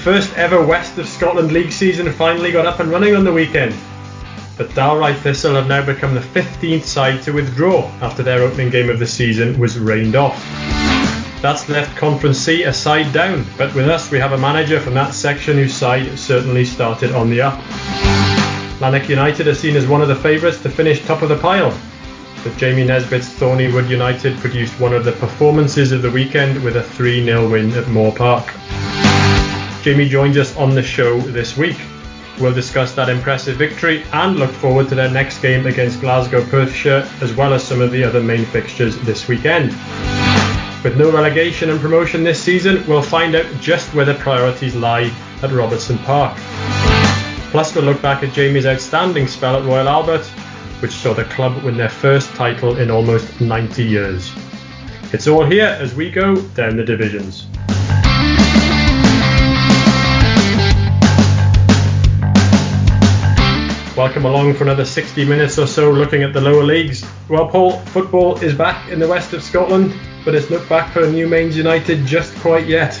first ever West of Scotland League season finally got up and running on the weekend. But Dalry Thistle have now become the 15th side to withdraw after their opening game of the season was rained off. That's left Conference C a side down, but with us we have a manager from that section whose side certainly started on the up. Lanark United are seen as one of the favourites to finish top of the pile, but Jamie Nesbitt's Thornywood United produced one of the performances of the weekend with a 3 0 win at Moor Park. Jamie joins us on the show this week. We'll discuss that impressive victory and look forward to their next game against Glasgow Perthshire, as well as some of the other main fixtures this weekend. With no relegation and promotion this season, we'll find out just where the priorities lie at Robertson Park. Plus, we'll look back at Jamie's outstanding spell at Royal Albert which saw the club win their first title in almost 90 years. It's all here as we go down the divisions. Welcome along for another 60 minutes or so looking at the lower leagues. Well, Paul, football is back in the west of Scotland, but it's not back for Newmains United just quite yet.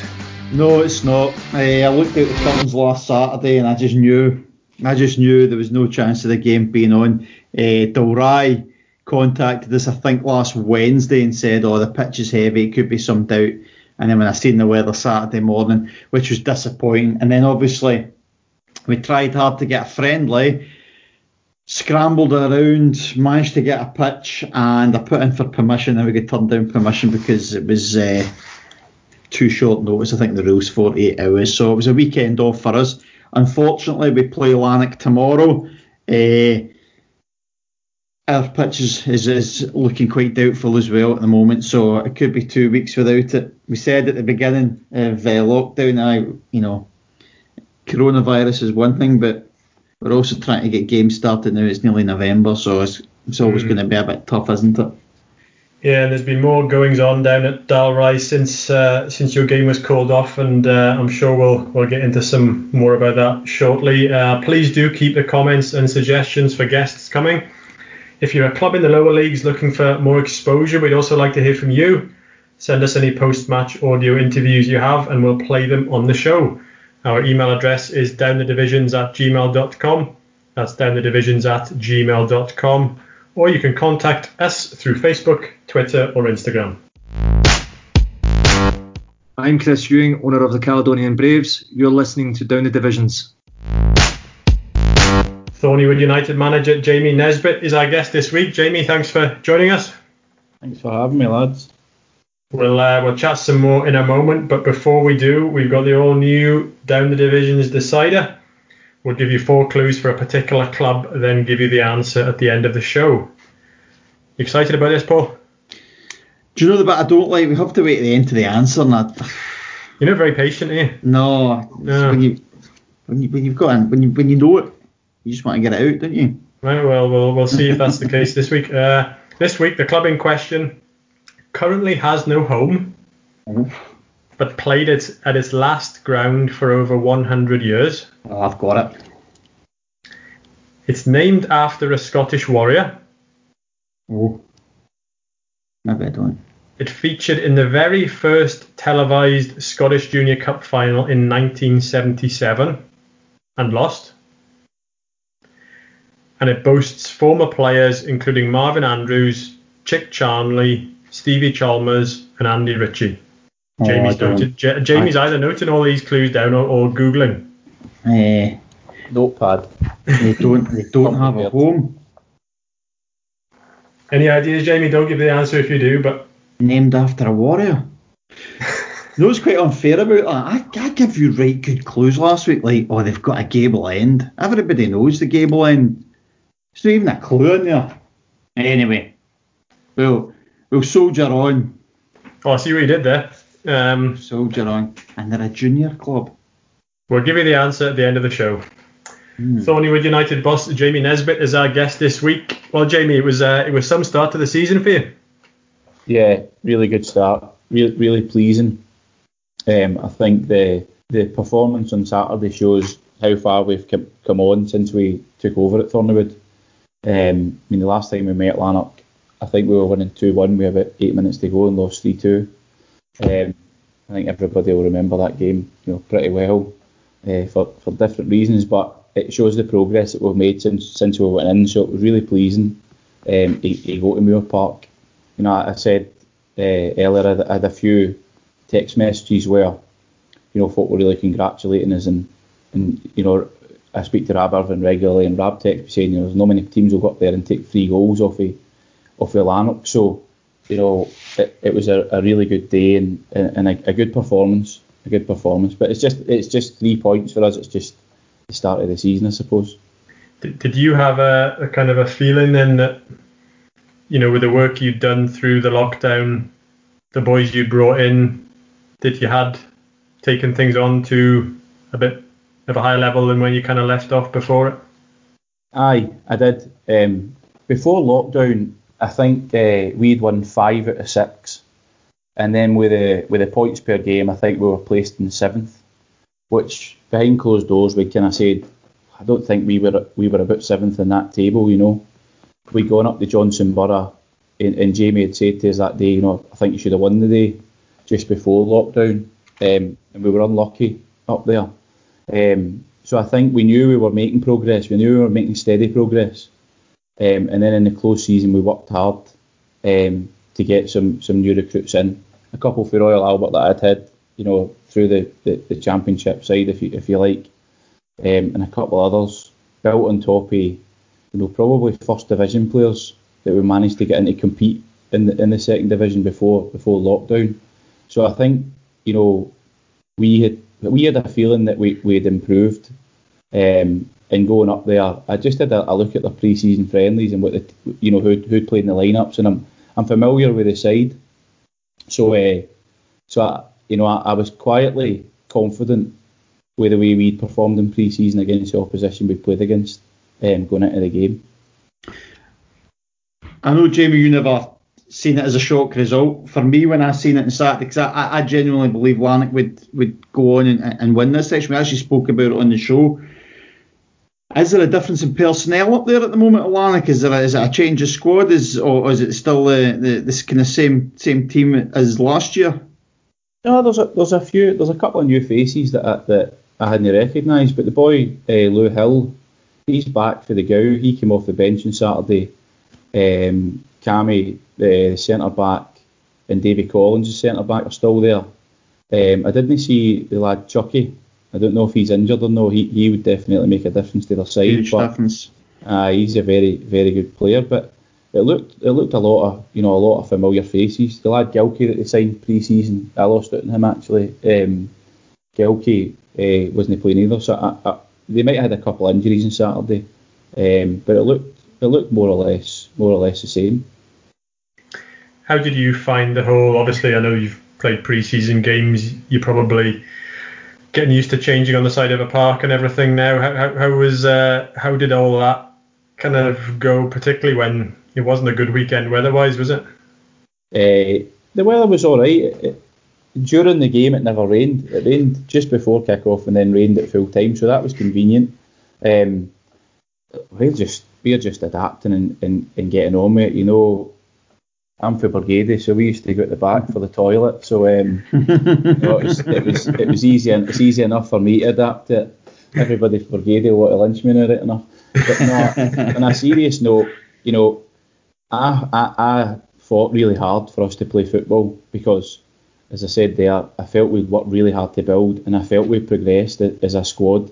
No, it's not. Uh, I looked at the curtains last Saturday and I just knew I just knew there was no chance of the game being on. Uh, Dalry contacted us, I think, last Wednesday and said, "Oh, the pitch is heavy. It could be some doubt." And then when I seen the weather Saturday morning, which was disappointing, and then obviously we tried hard to get a friendly, scrambled around, managed to get a pitch, and I put in for permission, and we got turned down permission because it was. Uh, too short notice. I think the rule's 48 hours, so it was a weekend off for us. Unfortunately, we play Lanark tomorrow. Uh, our pitch is, is, is, looking quite doubtful as well at the moment, so it could be two weeks without it. We said at the beginning of uh, lockdown, I you know, coronavirus is one thing, but we're also trying to get games started now. It's nearly November, so it's, it's always mm. going to be a bit tough, isn't it? Yeah, and there's been more goings on down at Dalry since uh, since your game was called off, and uh, I'm sure we'll we'll get into some more about that shortly. Uh, please do keep the comments and suggestions for guests coming. If you're a club in the lower leagues looking for more exposure, we'd also like to hear from you. Send us any post-match audio interviews you have, and we'll play them on the show. Our email address is downthedivisions at gmail.com. That's downthedivisions at gmail.com or you can contact us through Facebook, Twitter, or Instagram. I'm Chris Ewing, owner of the Caledonian Braves. You're listening to Down the Divisions. Thornywood United manager Jamie Nesbitt is our guest this week. Jamie, thanks for joining us. Thanks for having me, lads. We'll uh, we'll chat some more in a moment, but before we do, we've got the all new Down the Divisions decider. We'll give you four clues for a particular club, then give you the answer at the end of the show. You excited about this, Paul? Do you know the bit I don't like? We have to wait at the end to the answer. And I... You're not very patient, are you? No. no. When you when you when you've got when you when you know it, you just want to get it out, don't you? Right. Well, we'll we'll see if that's the case this week. Uh, this week, the club in question currently has no home. Mm-hmm but played it at its last ground for over 100 years. Oh, I've got it. It's named after a Scottish warrior. Oh, maybe I don't. It featured in the very first televised Scottish Junior Cup final in 1977 and lost. And it boasts former players including Marvin Andrews, Chick Charnley, Stevie Chalmers, and Andy Ritchie. Jamie's, oh, J- Jamie's I, either noting all these clues down or, or googling. Uh, Notepad. They don't. They don't have a home. Any ideas, Jamie? Don't give the answer if you do. But named after a warrior. no, it's quite unfair about that. I, I give you right good clues last week, like oh they've got a gable end. Everybody knows the gable end. There's not even a clue in there. Anyway, well, we'll soldier on. Oh, I see what you did there. Um, Soldier on, and they're a junior club. We'll give you the answer at the end of the show. Mm. Thornywood United boss Jamie Nesbitt is our guest this week. Well, Jamie, it was uh, it was some start to the season for you. Yeah, really good start. Really, really pleasing. Um, I think the the performance on Saturday shows how far we've come on since we took over at Thornywood. Um, I mean, the last time we met Lanark, I think we were winning 2 1 We have about eight minutes to go and lost 3 2. Um, I think everybody will remember that game, you know, pretty well. uh, for for different reasons, but it shows the progress that we've made since since we went in. So it was really pleasing um, to, to go to Moor Park. You know, I said uh, earlier I had, had a few text messages where you know folk were really congratulating us and and you know I speak to Rab Irvin regularly and Rab text me saying you know there's not many teams will go up there and take three goals off of off the Lanark. So you know it, it was a, a really good day and, and a, a good performance, a good performance. But it's just it's just three points for us. It's just the start of the season, I suppose. Did, did you have a, a kind of a feeling then that, you know, with the work you'd done through the lockdown, the boys you brought in, that you had taken things on to a bit of a higher level than when you kind of left off before it? Aye, I did. Um, before lockdown, I think uh, we'd won five out of six, and then with the with the points per game, I think we were placed in seventh, which behind closed doors we kind of said, I don't think we were we were about seventh in that table, you know. We gone up to Johnstone Burgh, and, and Jamie had said to us that day, you know, I think you should have won the day just before lockdown, um, and we were unlucky up there. Um, so I think we knew we were making progress. We knew we were making steady progress. Um, and then in the close season, we worked hard um, to get some some new recruits in. A couple for Royal Albert that I'd had, you know, through the, the, the championship side, if you if you like, um, and a couple others built on top of, you know, probably first division players that we managed to get in to compete in the in the second division before before lockdown. So I think, you know, we had we had a feeling that we, we had improved um, in going up there. I just had a, a look at the pre-season friendlies and what the you know who who played in the lineups, and I'm I'm familiar with the side. So uh, so I, you know I, I was quietly confident with the way we performed in pre-season against the opposition we played against um, going into the game. I know Jamie, you never seen it as a shock result. For me, when I seen it in Saturday, because I, I genuinely believe Lanark would, would go on and, and win this section. We actually spoke about it on the show. Is there a difference in personnel up there at the moment at Lanark? Is there a, is it a change of squad? Is or is it still the, the this kind of same same team as last year? No, there's a there's a few there's a couple of new faces that I, that I hadn't recognised, but the boy uh, Lou Hill, he's back for the Gow. He came off the bench on Saturday. Um, Cammy, the centre back, and Davy Collins, the centre back, are still there. Um, I didn't see the lad Chucky. I don't know if he's injured or no. He he would definitely make a difference to their side. Huge but, difference. Uh, he's a very very good player, but it looked it looked a lot of you know a lot of familiar faces. The lad Gilkey that they signed pre-season, I lost it on him actually. Um, Gilkey uh, wasn't playing either, so I, I, they might have had a couple of injuries on Saturday, um, but it looked it looked more or less more or less the same. How did you find the whole? Obviously, I know you've played pre-season games. You're probably getting used to changing on the side of a park and everything now. How, how, how was uh, how did all that kind of go, particularly when it wasn't a good weekend weather-wise, was it? Uh, the weather was all right. It, during the game, it never rained. It rained just before kick-off and then rained at full time, so that was convenient. Um, we're just we're just adapting and, and, and getting on with it. You know, I'm for Brigade, so we used to go at the back for the toilet. So um, you know, it, was, it was it was easy it's easy enough for me to adapt it. Everybody for Brigade will want to lynch me right enough. But no, on a serious note, you know, I, I I fought really hard for us to play football because, as I said there, I felt we'd worked really hard to build, and I felt we progressed as a squad.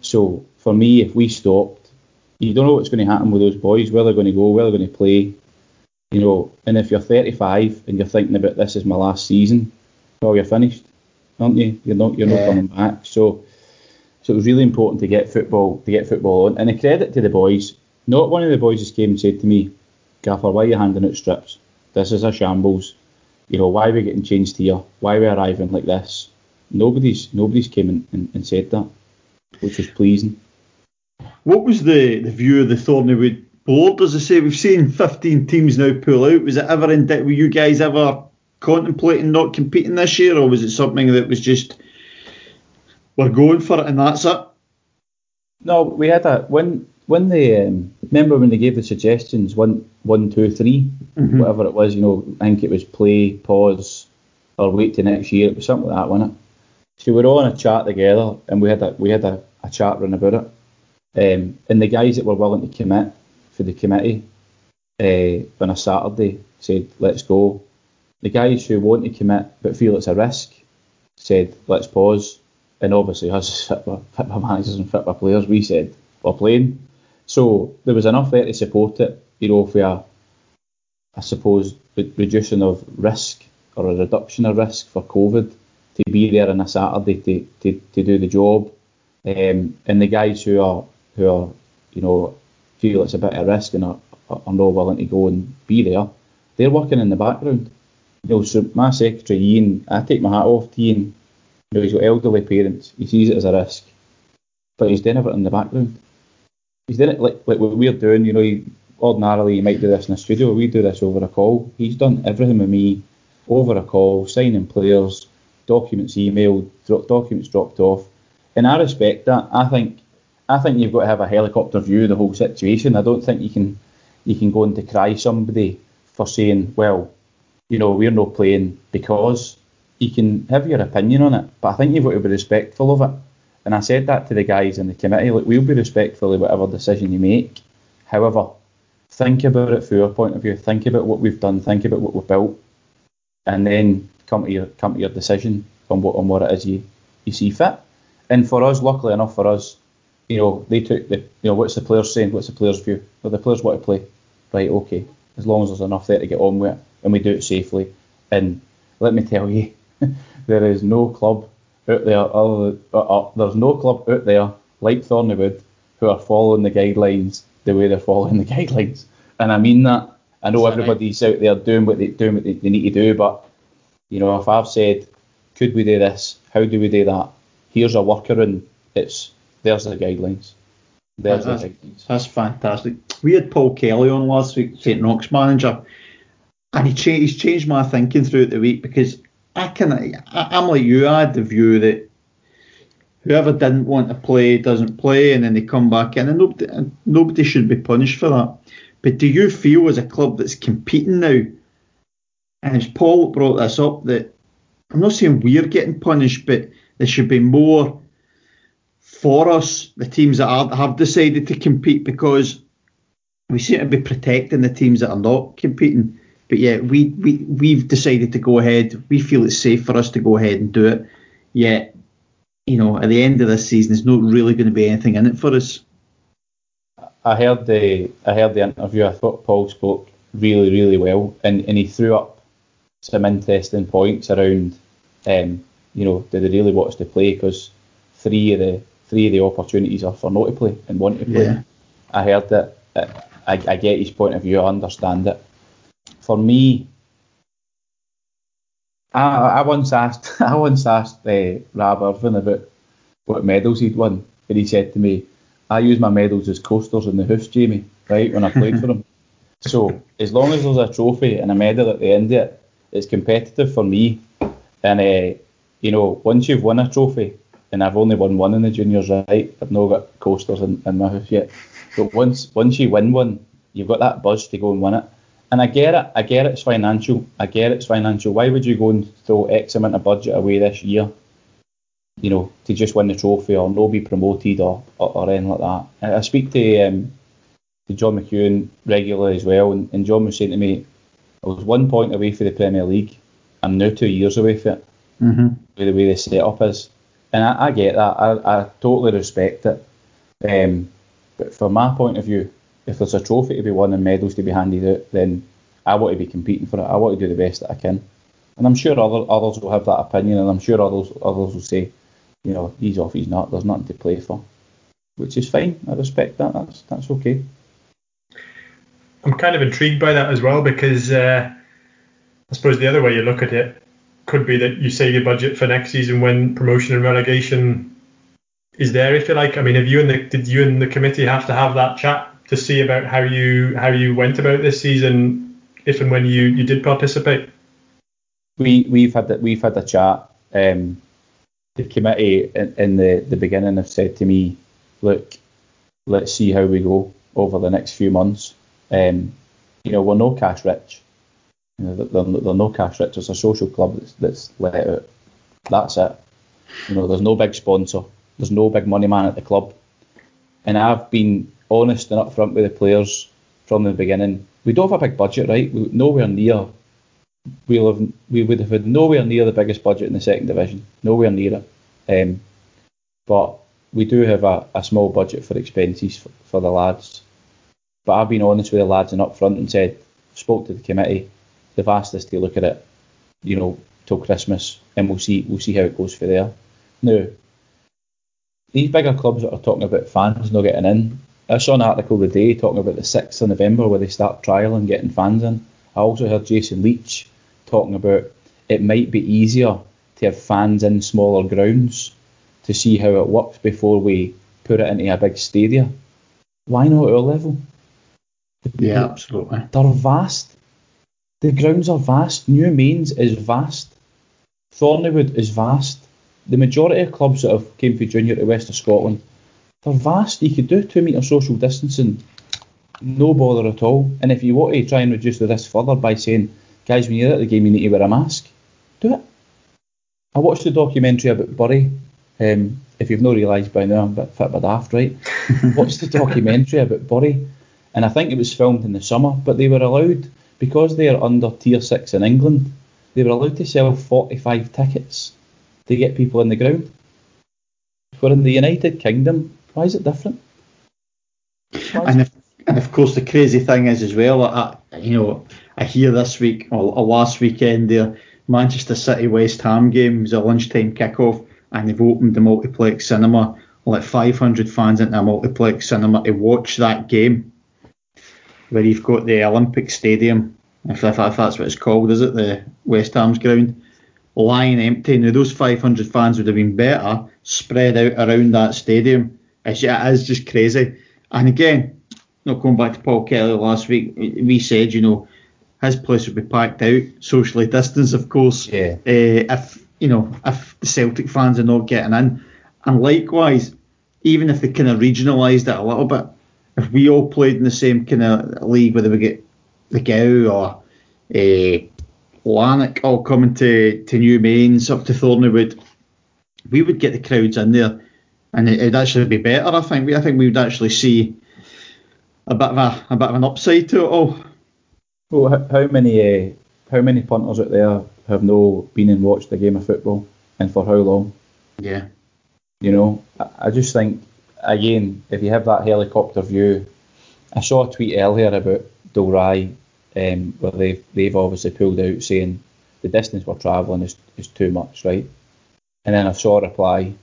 So for me, if we stopped, you don't know what's going to happen with those boys, where they're going to go, where they're going to play you know, and if you're 35 and you're thinking about this is my last season, well, you're finished, aren't you? You're not, you're Yeah. not coming back. So, so it was really important to get football, to get football on. And a credit to the boys. Not one of the boys just came and said to me, Gaffer, why are you handing out strips? This is a shambles. You know, why are we getting changed here? Why are we arriving like this? Nobody's, nobody's came and, and, and said that, which was pleasing. What was the, the view of the Thornywood board? As I say, we've seen 15 teams now pull out. Was it ever in debt? Were you guys ever contemplating not competing this year, or was it something that was just we're going for it and that's it? No, we had a when when they um, remember when they gave the suggestions one one two three Mhm. whatever it was you know I think it was play pause or wait till next year it was something like that wasn't it So we were all in a chat together, and we had a we had a, a chat run about it. Um, and the guys that were willing to commit the committee uh, on a Saturday said, "Let's go." The guys who want to commit but feel it's a risk said, "Let's pause." And obviously, us football managers and football players, we said, "We're playing." So there was enough there to support it, you know, for a, I suppose, reducing of risk or a reduction of risk for COVID to be there on a Saturday to, to, to do the job. Um, and the guys who are who are, you know, feel it's a bit of risk and are, are not willing to go and be there, they're working in the background. You know, so my secretary Ian, I take my hat off to Ian. You know, he's got elderly parents. He sees it as a risk, but he's doing everything in the background. He's doing it like like what we're doing. You know, he, ordinarily you might do this in a studio. We do this over a call. He's done everything with me over a call, signing players, documents emailed, documents dropped off, and I respect that. I think I think you've got to have a helicopter view of the whole situation. I don't think you can you can go and decry somebody for saying, well, you know, we're not playing because you can have your opinion on it, but I think you've got to be respectful of it. And I said that to the guys in the committee. Look, we'll be respectful of whatever decision you make. However, think about it from your point of view. Think about what we've done. Think about what we've built, and then come to your come to your decision on what on what it is you, you see fit. And for us, luckily enough for us, you know, they took the you know what's the players saying, what's the players' view? Well, the players want to play, right? Okay, as long as there's enough there to get on with it, and we do it safely. And let me tell you, there is no club out there other uh, uh, there's no club out there like Thornywood who are following the guidelines the way they're following the guidelines. And I mean that. I know everybody's out there doing what they doing what they, they need to do, but you know, if I've said, could we do this? How do we do that? Here's a workaround. It's there's the guidelines. There's the That's- guidelines. That's fantastic. We had Paul Kelly on last week, St Rock's manager, and he cha- he's changed my thinking throughout the week because I can I, I'm like you. I had the view that whoever didn't want to play doesn't play, and then they come back in, and nobody, and nobody should be punished for that. But do you feel as a club that's competing now, and as Paul brought this up, that I'm not saying we're getting punished, but there should be more for us, the teams that are, have decided to compete, because we seem to be protecting the teams that are not competing. But yeah, we, we, we've decided to go ahead. We feel it's safe for us to go ahead and do it. Yet, you know, at the end of this season, there's not really going to be anything in it for us. I heard the I heard the interview. I thought Paul spoke really really well, and, and he threw up some interesting points around, um, you know, do they really want us to play? Because three of the three of the opportunities are for not to play and want to play. Yeah. I heard that. uh, I, I get his point of view. I understand it. For me, I, I once asked I once asked uh, Rab Irvin about what medals he'd won, and he said to me, "I use my medals as coasters in the hoofs, Jamie, right when I played for him. So as long as there's a trophy and a medal at the end of it, it's competitive for me. And uh, you know, once you've won a trophy, and I've only won one in the juniors, right? I've not got coasters in, in my house yet. But once once you win one, you've got that buzz to go and win it. And I get it. I get it's financial. I get it's financial. Why would you go and throw X amount of budget away this year? You know, to just win the trophy or not be promoted or, or, or anything like that. I, I speak to um, to John McEwen regularly as well, and, and John was saying to me, I was one point away for the Premier League. I'm now two years away for it Mm-hmm. with the way the setup is. And I, I get that. I, I totally respect it. Um, but from my point of view, if there's a trophy to be won and medals to be handed out, then I want to be competing for it. I want to do the best that I can. And I'm sure other, others will have that opinion, and I'm sure others others will say, you know, he's off, he's not. There's nothing to play for, which is fine. I respect that. That's that's okay. I'm kind of intrigued by that as well because uh, I suppose the other way you look at it could be that you save your budget for next season when promotion and relegation is there, if you like. I mean, have you and the did you and the committee have to have that chat to see about how you how you went about this season, if and when you you did participate? we we've had that we've had a chat. Um, the committee in, in the the beginning have said to me, look, let's see how we go over the next few months. Um, you know, we're no cash rich. You know, they're no cash rich. It's a social club that's that's let out. That's it. You know, there's no big sponsor, there's no big money man at the club, and I've been honest and upfront with the players from the beginning. We don't have a big budget, right? We, nowhere near. We'll have, we would have had nowhere near the biggest budget in the second division, nowhere near it. Um, but we do have a, a small budget for expenses for, for the lads. But I've been honest with the lads and upfront and said, spoke to the committee, they've asked us to look at it, you know, till Christmas, and we'll see we'll see how it goes for there. Now, these bigger clubs that are talking about fans not getting in, I saw an article today talking about the 6th of November where they start trialling getting fans in. I also heard Jason Leitch talking about it might be easier to have fans in smaller grounds to see how it works before we put it into a big stadium. Why not at our level? Yeah, absolutely. They're vast. The grounds are vast. Newmains is vast. Thornywood is vast. The majority of clubs that have came from junior to West of Scotland, they're vast. You could do two metre social distancing, no bother at all. And if you want to try and reduce the risk further by saying, guys, when you're at the game, you need to wear a mask, do it. I watched the documentary about Bury. Um, if you've not realised by now, I'm a bit fit but daft, right? watched the documentary about Bury, and I think it was filmed in the summer, but they were allowed, because they are under tier 6 in England, they were allowed to sell 45 tickets to get people in the ground. If we're in the United Kingdom, why is it different? And, and of course, the crazy thing is as well, I, you know, I hear this week or, or last weekend there, Manchester City West Ham game was a lunchtime kickoff, and they've opened the multiplex cinema, let 500 fans into a multiplex cinema to watch that game, where you've got the Olympic Stadium, if, if, if that's what it's called, is it the West Ham's ground, lying empty. Now those 500 fans would have been better spread out around that stadium. It's, it is just crazy. And again, not going back to Paul Kelly last week, we said, you know, his place would be packed out, socially distanced, of course. Yeah. Uh, if you know, if the Celtic fans are not getting in, and likewise, even if they kind of regionalised it a little bit, if we all played in the same kind of league, whether we get the Gow or uh, Lanark all coming to, to Newmains up to Thornywood, we would get the crowds in there, and it, would actually be better. I think. We, I think we would actually see a bit of a, a bit of an upside to it all. Well, how, how many uh, how many punters out there have no been and watched a game of football, and for how long? Yeah. You know, I, I just think again, if you have that helicopter view, I saw a tweet earlier about Dalry, um, where they've they've obviously pulled out saying the distance we're travelling is, is too much, right? And then I saw a reply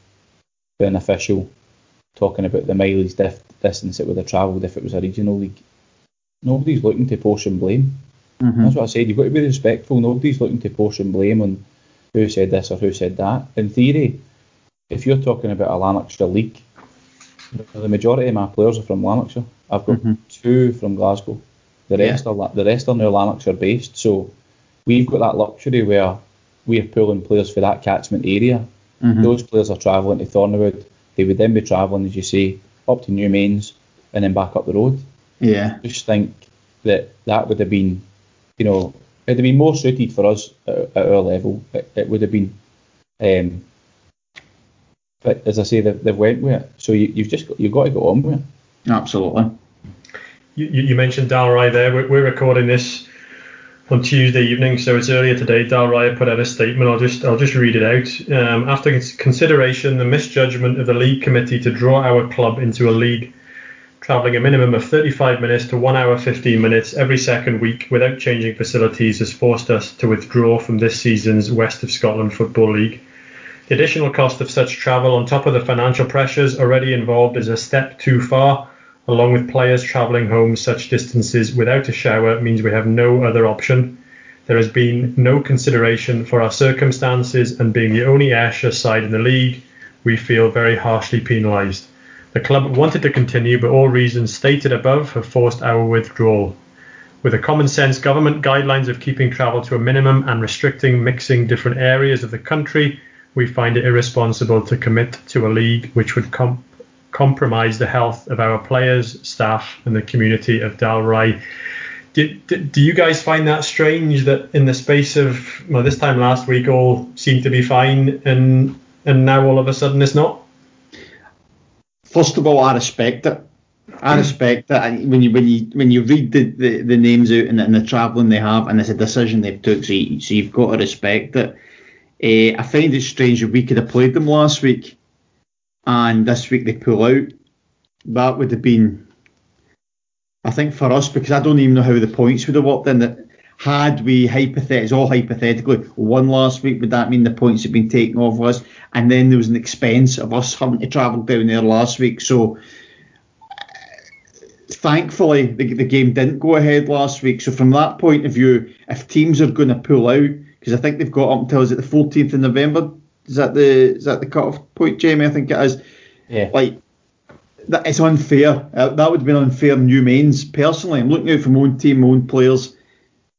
to an official talking about the mileage dif- distance it would have travelled if it was a regional league. Nobody's looking to portion blame. Mm-hmm. That's what I said. You've got to be respectful. Nobody's looking to portion blame on who said this or who said that. In theory, if you're talking about a Lanarkshire league, the majority of my players are from Lanarkshire. I've got Mhm. two from Glasgow. The Yeah. rest are the rest are now Lanarkshire based. So we've got that luxury where we're pulling players for that catchment area. Mhm. Those players are travelling to Thornywood. They would then be travelling, as you say, up to Newmains and then back up the road. Yeah. I just think that that would have been, you know, it would have been more suited for us at, at our level. It, it would have been, um, but as I say, they've, they've went with it. So you, you've just got, you've got to go on with it. Absolutely. You, you you mentioned Dalry there. We're, we're recording this on Tuesday evening, so it's earlier today. Dalry put out a statement. I'll just I'll just read it out. Um, after consideration, the misjudgment of the league committee to draw our club into a league travelling a minimum of 35 minutes to 1 hour 15 minutes every second week without changing facilities has forced us to withdraw from this season's West of Scotland Football League. The additional cost of such travel on top of the financial pressures already involved is a step too far. Along with players travelling home such distances without a shower means we have no other option. There has been no consideration for our circumstances and being the only Ayrshire side in the league, we feel very harshly penalised. The club wanted to continue, but all reasons stated above have forced our withdrawal. With the common sense government guidelines of keeping travel to a minimum and restricting mixing different areas of the country, we find it irresponsible to commit to a league which would com- compromise the health of our players, staff, and the community of Dalry. Do, do, do you guys find that strange that in the space of well, this time last week all seemed to be fine, and and now all of a sudden it's not? First of all, I respect it. I respect it. And when you when you when you read the, the, the names out and, and the travelling they have, and it's a decision they've took, so, you, so you've got to respect it. Uh, I find it strange that we could have played them last week, and this week they pull out. That would have been, I think, for us because I don't even know how the points would have worked in. That had we hypothetically, all hypothetically, won last week, would that mean the points had been taken off us? And then there was an expense of us having to travel down there last week. So thankfully, the, the game didn't go ahead last week. So from that point of view, if teams are going to pull out, because I think they've got up until is it the 14th of November? Is that the is that the cut-off point, Jamie? I think it is. Yeah. Like that, it's unfair. Uh, that would have been unfair. Newmains. Personally, I'm looking out for my own team, my own players.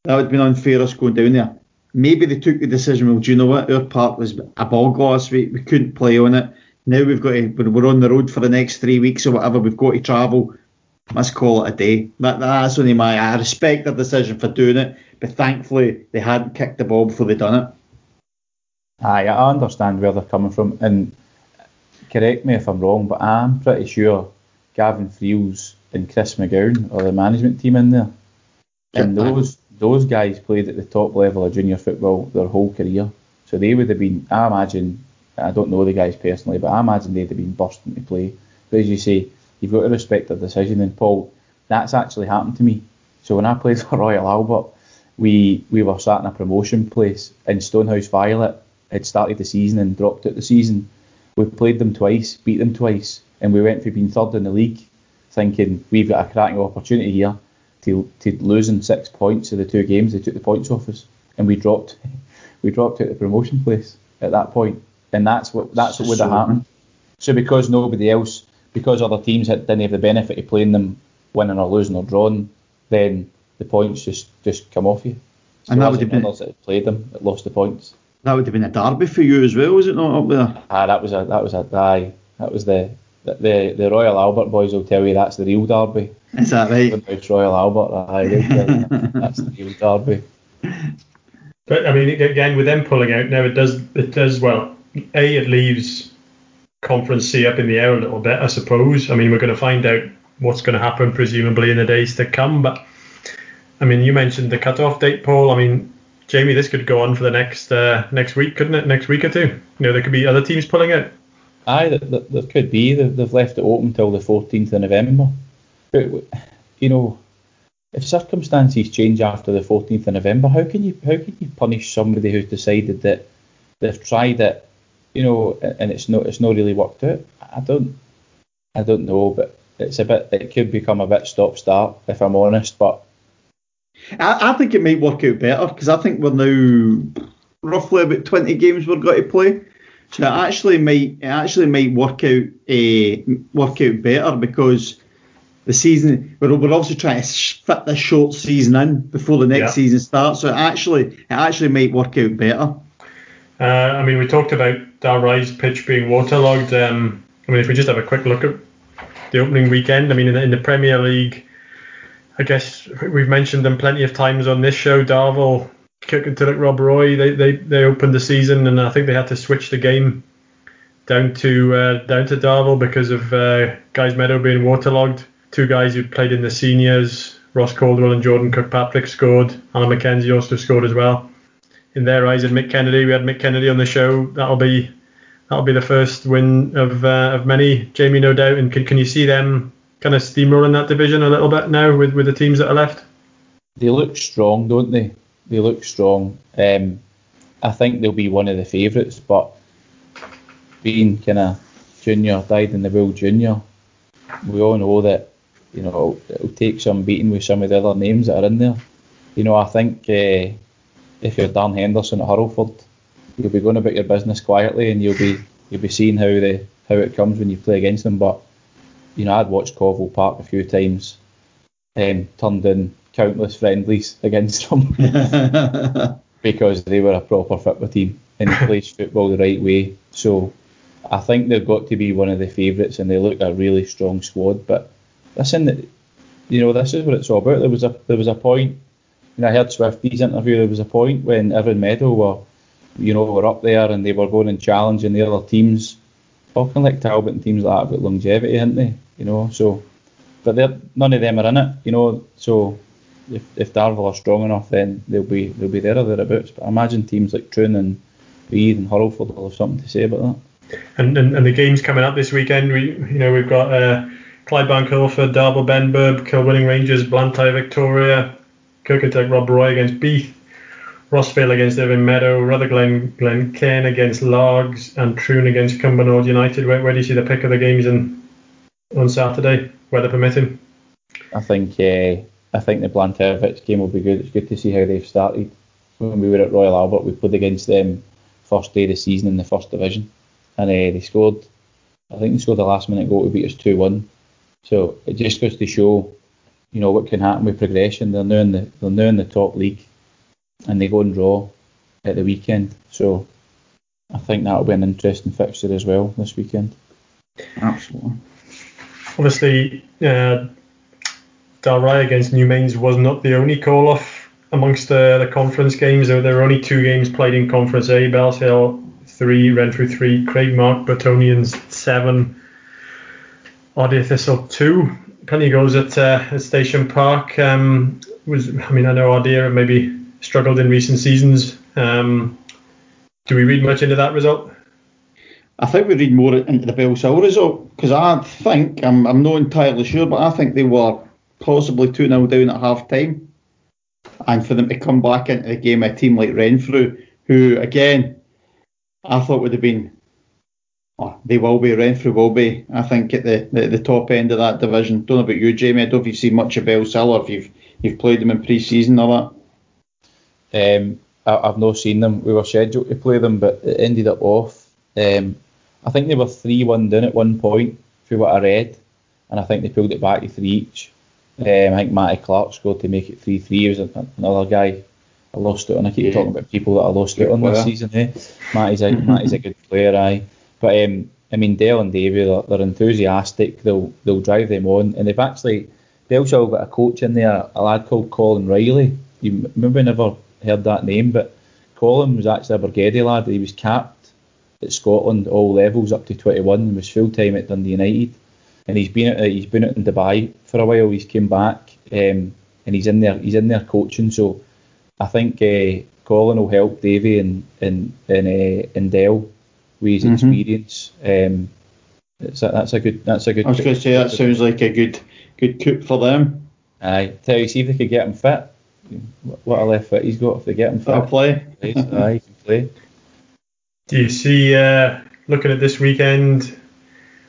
That would have been unfair us going down there. Maybe they took the decision. Well, do you know what? Our park was a bog last week. We couldn't play on it. Now we've got to. We're on the road for the next three weeks or whatever. We've got to travel. Let's call it a day. That, that's only my. I respect their decision for doing it, but thankfully they hadn't kicked the ball before they done it. Aye, I understand where they're coming from, and correct me if I'm wrong, but I'm pretty sure Gavin Friels and Chris McGowan are the management team in there, and those those guys played at the top level of junior football their whole career, so they would have been. I imagine. I don't know the guys personally, but I imagine they'd have been bursting to play. But as you say, you've got to respect their decision. And Paul, that's actually happened to me. So when I played for Royal Albert, we we were sat in a promotion place in Stonehouse Violet. Had started the season and dropped out the season. We played them twice, beat them twice, and we went from being third in the league, thinking we've got a cracking opportunity here, to to losing six points of the two games. They took the points off us, and we dropped we dropped out the promotion place at that point. point, and that's what that's what would have happened. So because nobody else, because other teams had, didn't have the benefit of playing them, winning or losing or drawing, then the points just just come off you. So And that would have been- others that played them that lost the points. That would have been a derby for you as well, was it not up there? Ah, that was a that was a aye, that was the the the, the Royal Albert boys will tell you that's the real derby. Is that right? It's Royal Albert, aye, they'll tell you that's the real derby. But I mean, again, with them pulling out now, it does it does well. A, it leaves Conference C up in the air a little bit, I suppose. I mean, we're going to find out what's going to happen presumably in the days to come. But I mean, you mentioned the cut-off date, Paul. I mean, Jamie, this could go on for the next uh, next week, couldn't it? Next week or two. You know, there could be other teams pulling out. Aye, there, there, could be. They've, they've left it open till the 14th of November. But you know, if circumstances change after the 14th of November, how can you how can you punish somebody who's decided that they've tried it, you know, and it's not it's not really worked out? I don't I don't know, but it's a bit it could become a bit stop start if I'm honest. But I, I think it might work out better because I think we're now roughly about 20 games we're going to play. So it actually might it actually might work out uh, work out better because the season we're, we're obviously trying to fit this short season in before the next Yeah. season starts. So it actually it actually might work out better. Uh, I mean, we talked about Dalry's pitch being waterlogged. Um, I mean, if we just have a quick look at the opening weekend, I mean, in the, in the Premier League, I guess we've mentioned them plenty of times on this show. Darvel, Kirkintilloch, Rob Roy, they, they, they opened the season, and I think they had to switch the game down to uh, down to Darvel because of uh, Guys Meadow being waterlogged. Two guys who played in the seniors, Ross Caldwell and Jordan Kirkpatrick scored. Alan McKenzie also scored as well in their eyes and Mick Kennedy. We had Mick Kennedy on the show. That'll be that'll be the first win of uh, of many, Jamie, no doubt. And can, can you see them kind of steamrolling that division a little bit now with, with the teams that are left? they look strong, don't they? They look strong. Um, I think they'll be one of the favourites, but being kind of junior, died in the wool junior, we all know that you know it'll take some beating with some of the other names that are in there. You know, I think uh, if you're Dan Henderson at Hurlford, you'll be going about your business quietly, and you'll be you'll be seeing how the how it comes when you play against them. But you know, I'd watched Covel Park a few times, um, turned in countless friendlies against them because they were a proper football team and plays football the right way. So I think they've got to be one of the favourites, and they look a really strong squad. But listen, you know, this is what it's all about. There was a there was a point, and I heard Swifty's interview. There was a point when Irvine Meadow were you know, were up there and they were going and challenging the other teams. Talking like Talbot and teams like that about longevity, aren't they? You know, so but none of them are in it, you know. So if, if Darvel are strong enough, then they'll be they'll be there or thereabouts. But I imagine teams like Troon and Reed and Hurlford will have something to say about that. And, and, and the games coming up this weekend, we you know we've got uh, Clydebank Hurlford, Darvel Benburb, Kilwinning Rangers, Blantyre Victoria, Kirkintilloch Rob Roy against Beith, Rossvale against Irvine Meadow, Rutherglen Glencairn against Largs, and Troon against Cumbernauld United. Where, where do you see the pick of the games in, on Saturday, weather permitting? I think uh, I think the Blantyre game will be good. It's good to see how they've started. When we were at Royal Albert, we played against them first day of the season in the first division, and uh, they scored. I think they scored the last minute goal to beat us two one. So it just goes to show, you know, what can happen with progression. They're now in the they're now in the top league, and they go and draw at the weekend. So I think that'll be an interesting fixture as well this weekend. Absolutely. Obviously, uh, Dalry against Newmains was not the only call off amongst the, the conference games. There, there were only two games played in Conference A. Bellshill three, Renfrew three, Craigmark, Burntonians seven, Ardeer Thistle two. Plenty goals at, uh, at Station Park. Um, was I mean I know Ardeer maybe struggled in recent seasons. Um, do we read much into that result? I think we read more into the Bellshill result because I think I'm, I'm not entirely sure, but I think they were possibly 2 0 down at half time. And for them to come back into the game, a team like Renfrew, who again, I thought would have been, oh, they will be, Renfrew will be, I think, at the, the, the top end of that division. Don't know about you, Jamie. I don't know if you've seen much of Bellshill or if you've, you've played them in pre season or that. Um, I, have not seen them. We were scheduled to play them, but it ended up off. Um, I think they were 3 1 down at one point, through what I read, and I think they pulled it back to three each. Um, I think Matty Clark scored to make it 3 3. He was another guy I lost it on. I keep yeah. talking about people that I lost it on this season. Eh? Matty's, a, Matty's a good player, aye. But um, I mean, Dale and Davy, they're, they're, enthusiastic. They'll they'll drive them on, and they've actually Bellshill got a coach in there, a lad called Colin Riley. You maybe never heard that name, but Colin was actually a Bargeddie lad. He was capped at Scotland all levels up to 21 and was full time at Dundee United and he's been at, he's been in Dubai for a while. He's came back um, and he's in there he's in there coaching. So I think uh, Colin will help Davy and and and, uh, and Dell with his mm-hmm. experience. Um, a, that's a good that's a good. I was going to say that sounds like a good good coup for them. Aye, tell you see if they could get him fit. What a left foot he's got if they get him fit. I'll play. Aye, he can play. Do you see uh, looking at this weekend?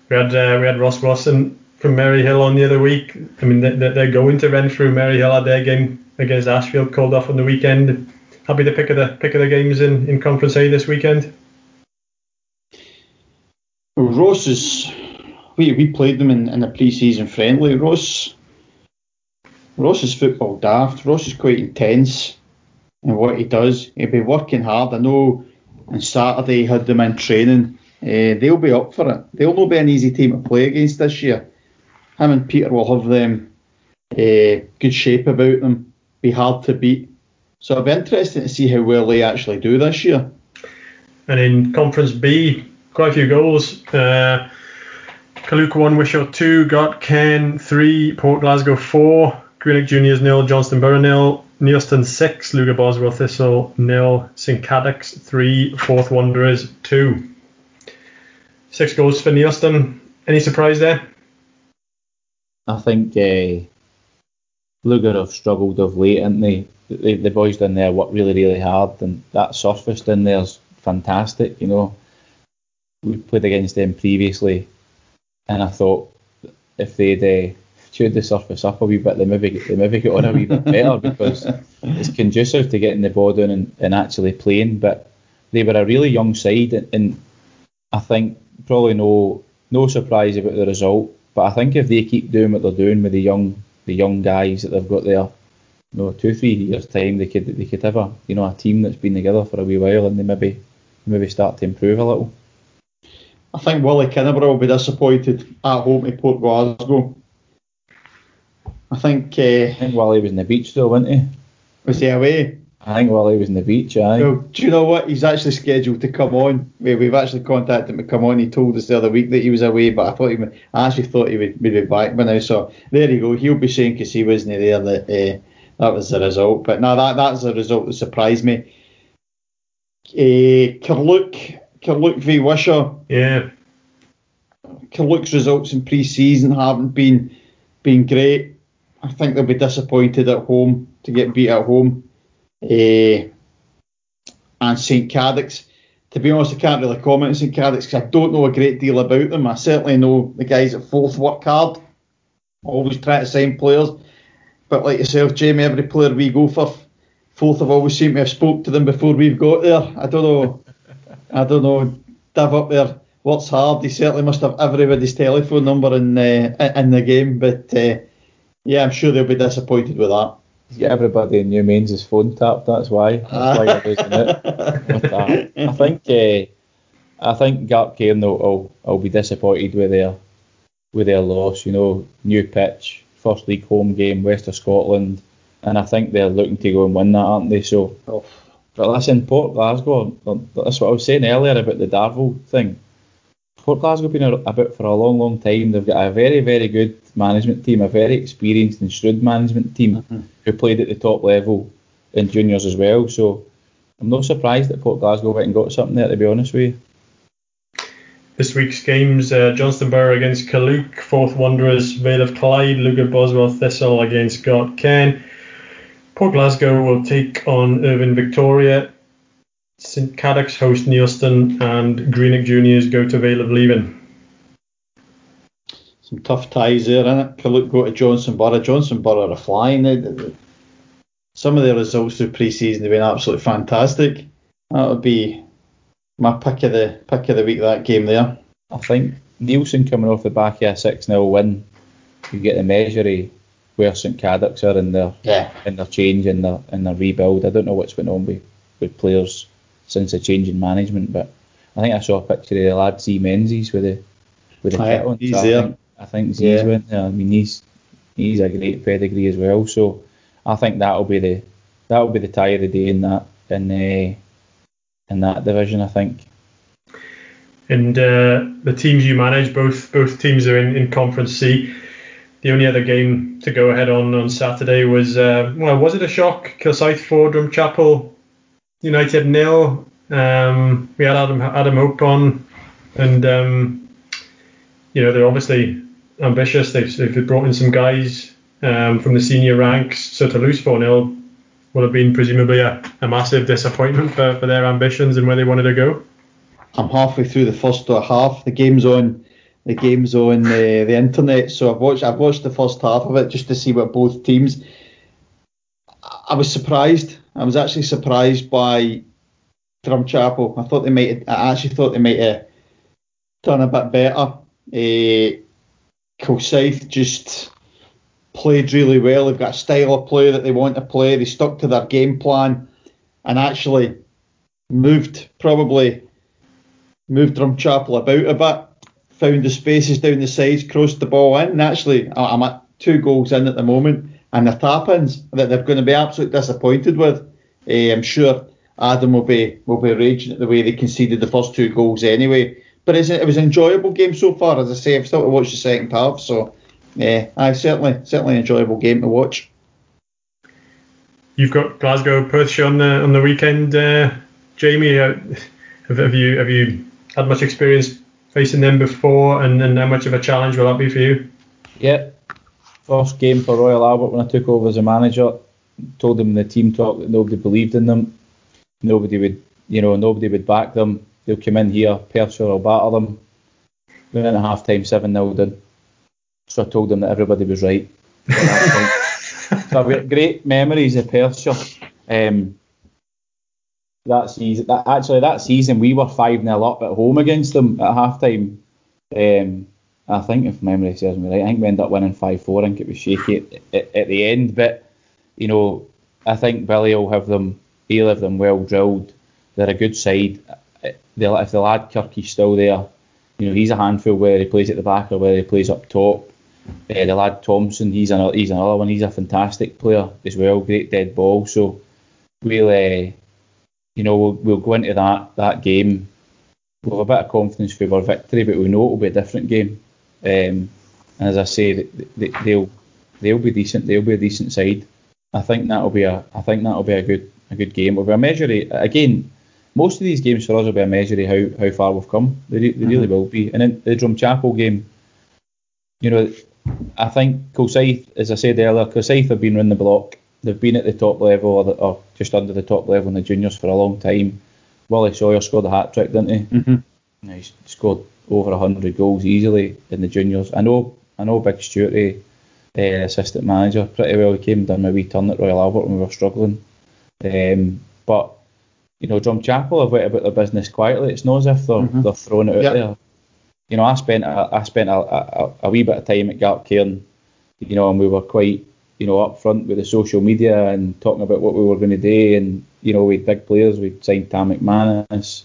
We had uh, we had Ross Wilson from Maryhill on the other week. I mean, they're, they're going to Renfrew. Maryhill had their game against Ashfield called off on the weekend. Happy to pick of the pick of the games in, in Conference A this weekend. Ross is we we played them in, in a pre-season friendly. Ross Ross is football daft. Ross is quite intense in what he does. He'll be working hard. I know on Saturday he had them in training uh, they'll be up for it. They'll not be an easy team to play against this year. Him and Peter will have them uh, good shape about them, be hard to beat. So it'll be interesting to see how well they actually do this year. And in Conference B, quite a few goals. Uh, Carluke 1, Wishaw 2, Gartcairn 3, Port Glasgow 4, Greenock Juniors nil, Johnstone Burgh nil, Neilston 6, Lugar Boswell Thistle nil, St Cadoc's 3, Forth Wanderers 2. Six goals for Neilston. Any surprise there? I think uh, Lugar have struggled of late, and they? The, the boys down there work really, really hard, and that surface down there's fantastic. You know, we played against them previously, and I thought if they'd uh, chewed the surface up a wee bit, they maybe they maybe get on a wee bit better because it's conducive to getting the ball down and, and actually playing. But they were a really young side, and, and I think probably no no surprise about the result. But I think if they keep doing what they're doing with the young the young guys that they've got there, you know, two three years time they could they could have a you know a team that's been together for a wee while and they maybe maybe start to improve a little. I think Willie Kinneborough will be disappointed at home to Port Glasgow. I think. Uh, I think Willie was in the beach though, wasn't he? Was he away? I think while he was in the beach, aye. Well, do you know what? He's actually scheduled to come on. We, we've actually contacted him to come on. He told us the other week that he was away, but I thought he, would- I actually thought he would be back by now. So there you go. He'll be saying because he wasn't there that uh, that was the result. But no, that that's a result that surprised me. Uh, Carluke, Carluke v Wishaw. Yeah. Carluke's results in pre-season haven't been been great. I think they'll be disappointed at home to get beat at home. Eh, and St Cadoc's. To be honest, I can't really comment on St Cadoc's because I don't know a great deal about them. I certainly know the guys at Forth work hard, always try to sign players. But like yourself, Jamie, every player we go for, Forth have always seemed to have spoke to them before we've got there. I don't know. I don't know. Div up there works hard. He certainly must have everybody's telephone number in uh, in the game. But uh, yeah, I'm sure they'll be disappointed with that. He's got everybody in Newmains' phone tapped. That's why. That's why you're losing it. With that. I think. Uh, I think Gartcairn will, will, will be disappointed with their with their loss. You know, new pitch, first league home game, West of Scotland, and I think they're looking to go and win that, aren't they? So, Oh. But listen, Port Glasgow. That's what I was saying earlier about the Darvel thing. Port Glasgow have been about for a long, long time. They've got a very, very good management team, a very experienced and shrewd management team who played at the top level in juniors as well. So I'm not surprised that Port Glasgow went and got something there, to be honest with you. This week's games: uh, Johnstone Burgh against Carluke, Forth Wanderers, Vale of Clyde, Lugar Boswell Thistle against Gartcairn. Port Glasgow will take on Irvine Victoria. St Cadoc's host Neilston, and Greenock Juniors go to Vale of Leven. Some tough ties there, innit? Carluke go to Johnstone Burgh. Johnstone Burgh are flying. They- they- Some of their results through pre-season have been absolutely fantastic. That would be my pick of the pick of the week. That game there. I think Neilston coming off the back of a 6 0 win, you get the measure of where St Cadoc's are in their Yeah. in their change and their in their rebuild. I don't know what's went on with, with players since the change in management, but I think I saw a picture of the lad Z Menzies with the with the Aye, kit on. he's I there. think, I think Z's Yeah. went there. I mean he's he's a great pedigree as well. So I think that'll be the that'll be the tie of the day in that in uh, in that division. I think. And uh, the teams you manage, both both teams are in, in Conference C. The only other game to go ahead on on Saturday was uh, well, was it a shock? Kilsyth four, Drumchapel United nil. Um, we had Adam Adam Hope on, and um, you know they're obviously ambitious. They've, they've brought in some guys um, from the senior ranks, so to lose four 0 would have been presumably a, a massive disappointment for, for their ambitions and where they wanted to go. I'm halfway through the first half. The game's on. The game's on uh, the internet, so I've watched. I've watched the first half of it just to see what both teams. I was surprised. I was actually surprised by Drumchapel. I thought they might. I actually thought they might have done a bit better. Uh, Kilsyth just played really well. They've got a style of play that they want to play. They stuck to their game plan, and actually moved probably moved Drumchapel about a bit, found the spaces down the sides, crossed the ball in. And actually, I'm at two goals in at the moment, and the tap-ins that they're going to be absolutely disappointed with. Eh, I'm sure Adam will be will be raging at the way they conceded the first two goals anyway. But it was an enjoyable game so far. As I say, I've still to watch the second half, so yeah, I certainly certainly enjoyable game to watch. You've got Glasgow Perthshire on the on the weekend, uh, Jamie. Uh, have, have you have you had much experience facing them before, and, and how much of a challenge will that be for you? Yeah. First game for Royal Albert when I took over as a manager. Told them in the team talk that nobody believed in them. Nobody would, you know, nobody would back them. They'll come in here, Perthshire will batter them. Went in at half time, 7 0 done. So I told them that everybody was right. at that point. so I've got great memories of Perthshire. Um, that season, that, actually, that season we were 5 0 up at home against them at half time. Um, I think if memory serves me right, I think we ended up winning five four. I think it was shaky at, at, at the end, but you know, I think Billy will have them. He'll have them well drilled. They're a good side. They'll, if the lad Kirky's still there, you know, he's a handful where he plays at the back or where he plays up top. Uh, the lad Thompson, he's another, he's another one. He's a fantastic player as well. Great dead ball. So we'll, uh, you know, we'll, we'll go into that that game with a bit of confidence for our victory, but we know it'll be a different game. Um, and as I say, they, they'll they'll be decent. They'll be a decent side. I think that'll be a I think that'll be a good a good game. It'll be a measure again. Most of these games for us will be a measure of how, how far we've come. They, they mm-hmm. really will be. And in the Drumchapel game, you know, I think Kilsyth, as I said earlier, Kilsyth have been running the block. They've been at the top level or, or, just under the top level in the juniors for a long time. Willie Sawyer scored a hat trick, didn't he? Mm-hmm. He scored over hundred goals easily in the juniors. I know, I know, Big Stewart, uh, assistant manager, pretty well. He came and done my wee turn at Royal Albert when we were struggling. Um, but you know, Drumchapel have went about their business quietly. It's not as if they're mm-hmm. they're throwing it out yep. there. You know, I spent a, I spent a, a, a wee bit of time at Gartcairn, you know, and we were quite you know up front with the social media and talking about what we were going to do. And you know, we had big players. We'd signed Tam McManus,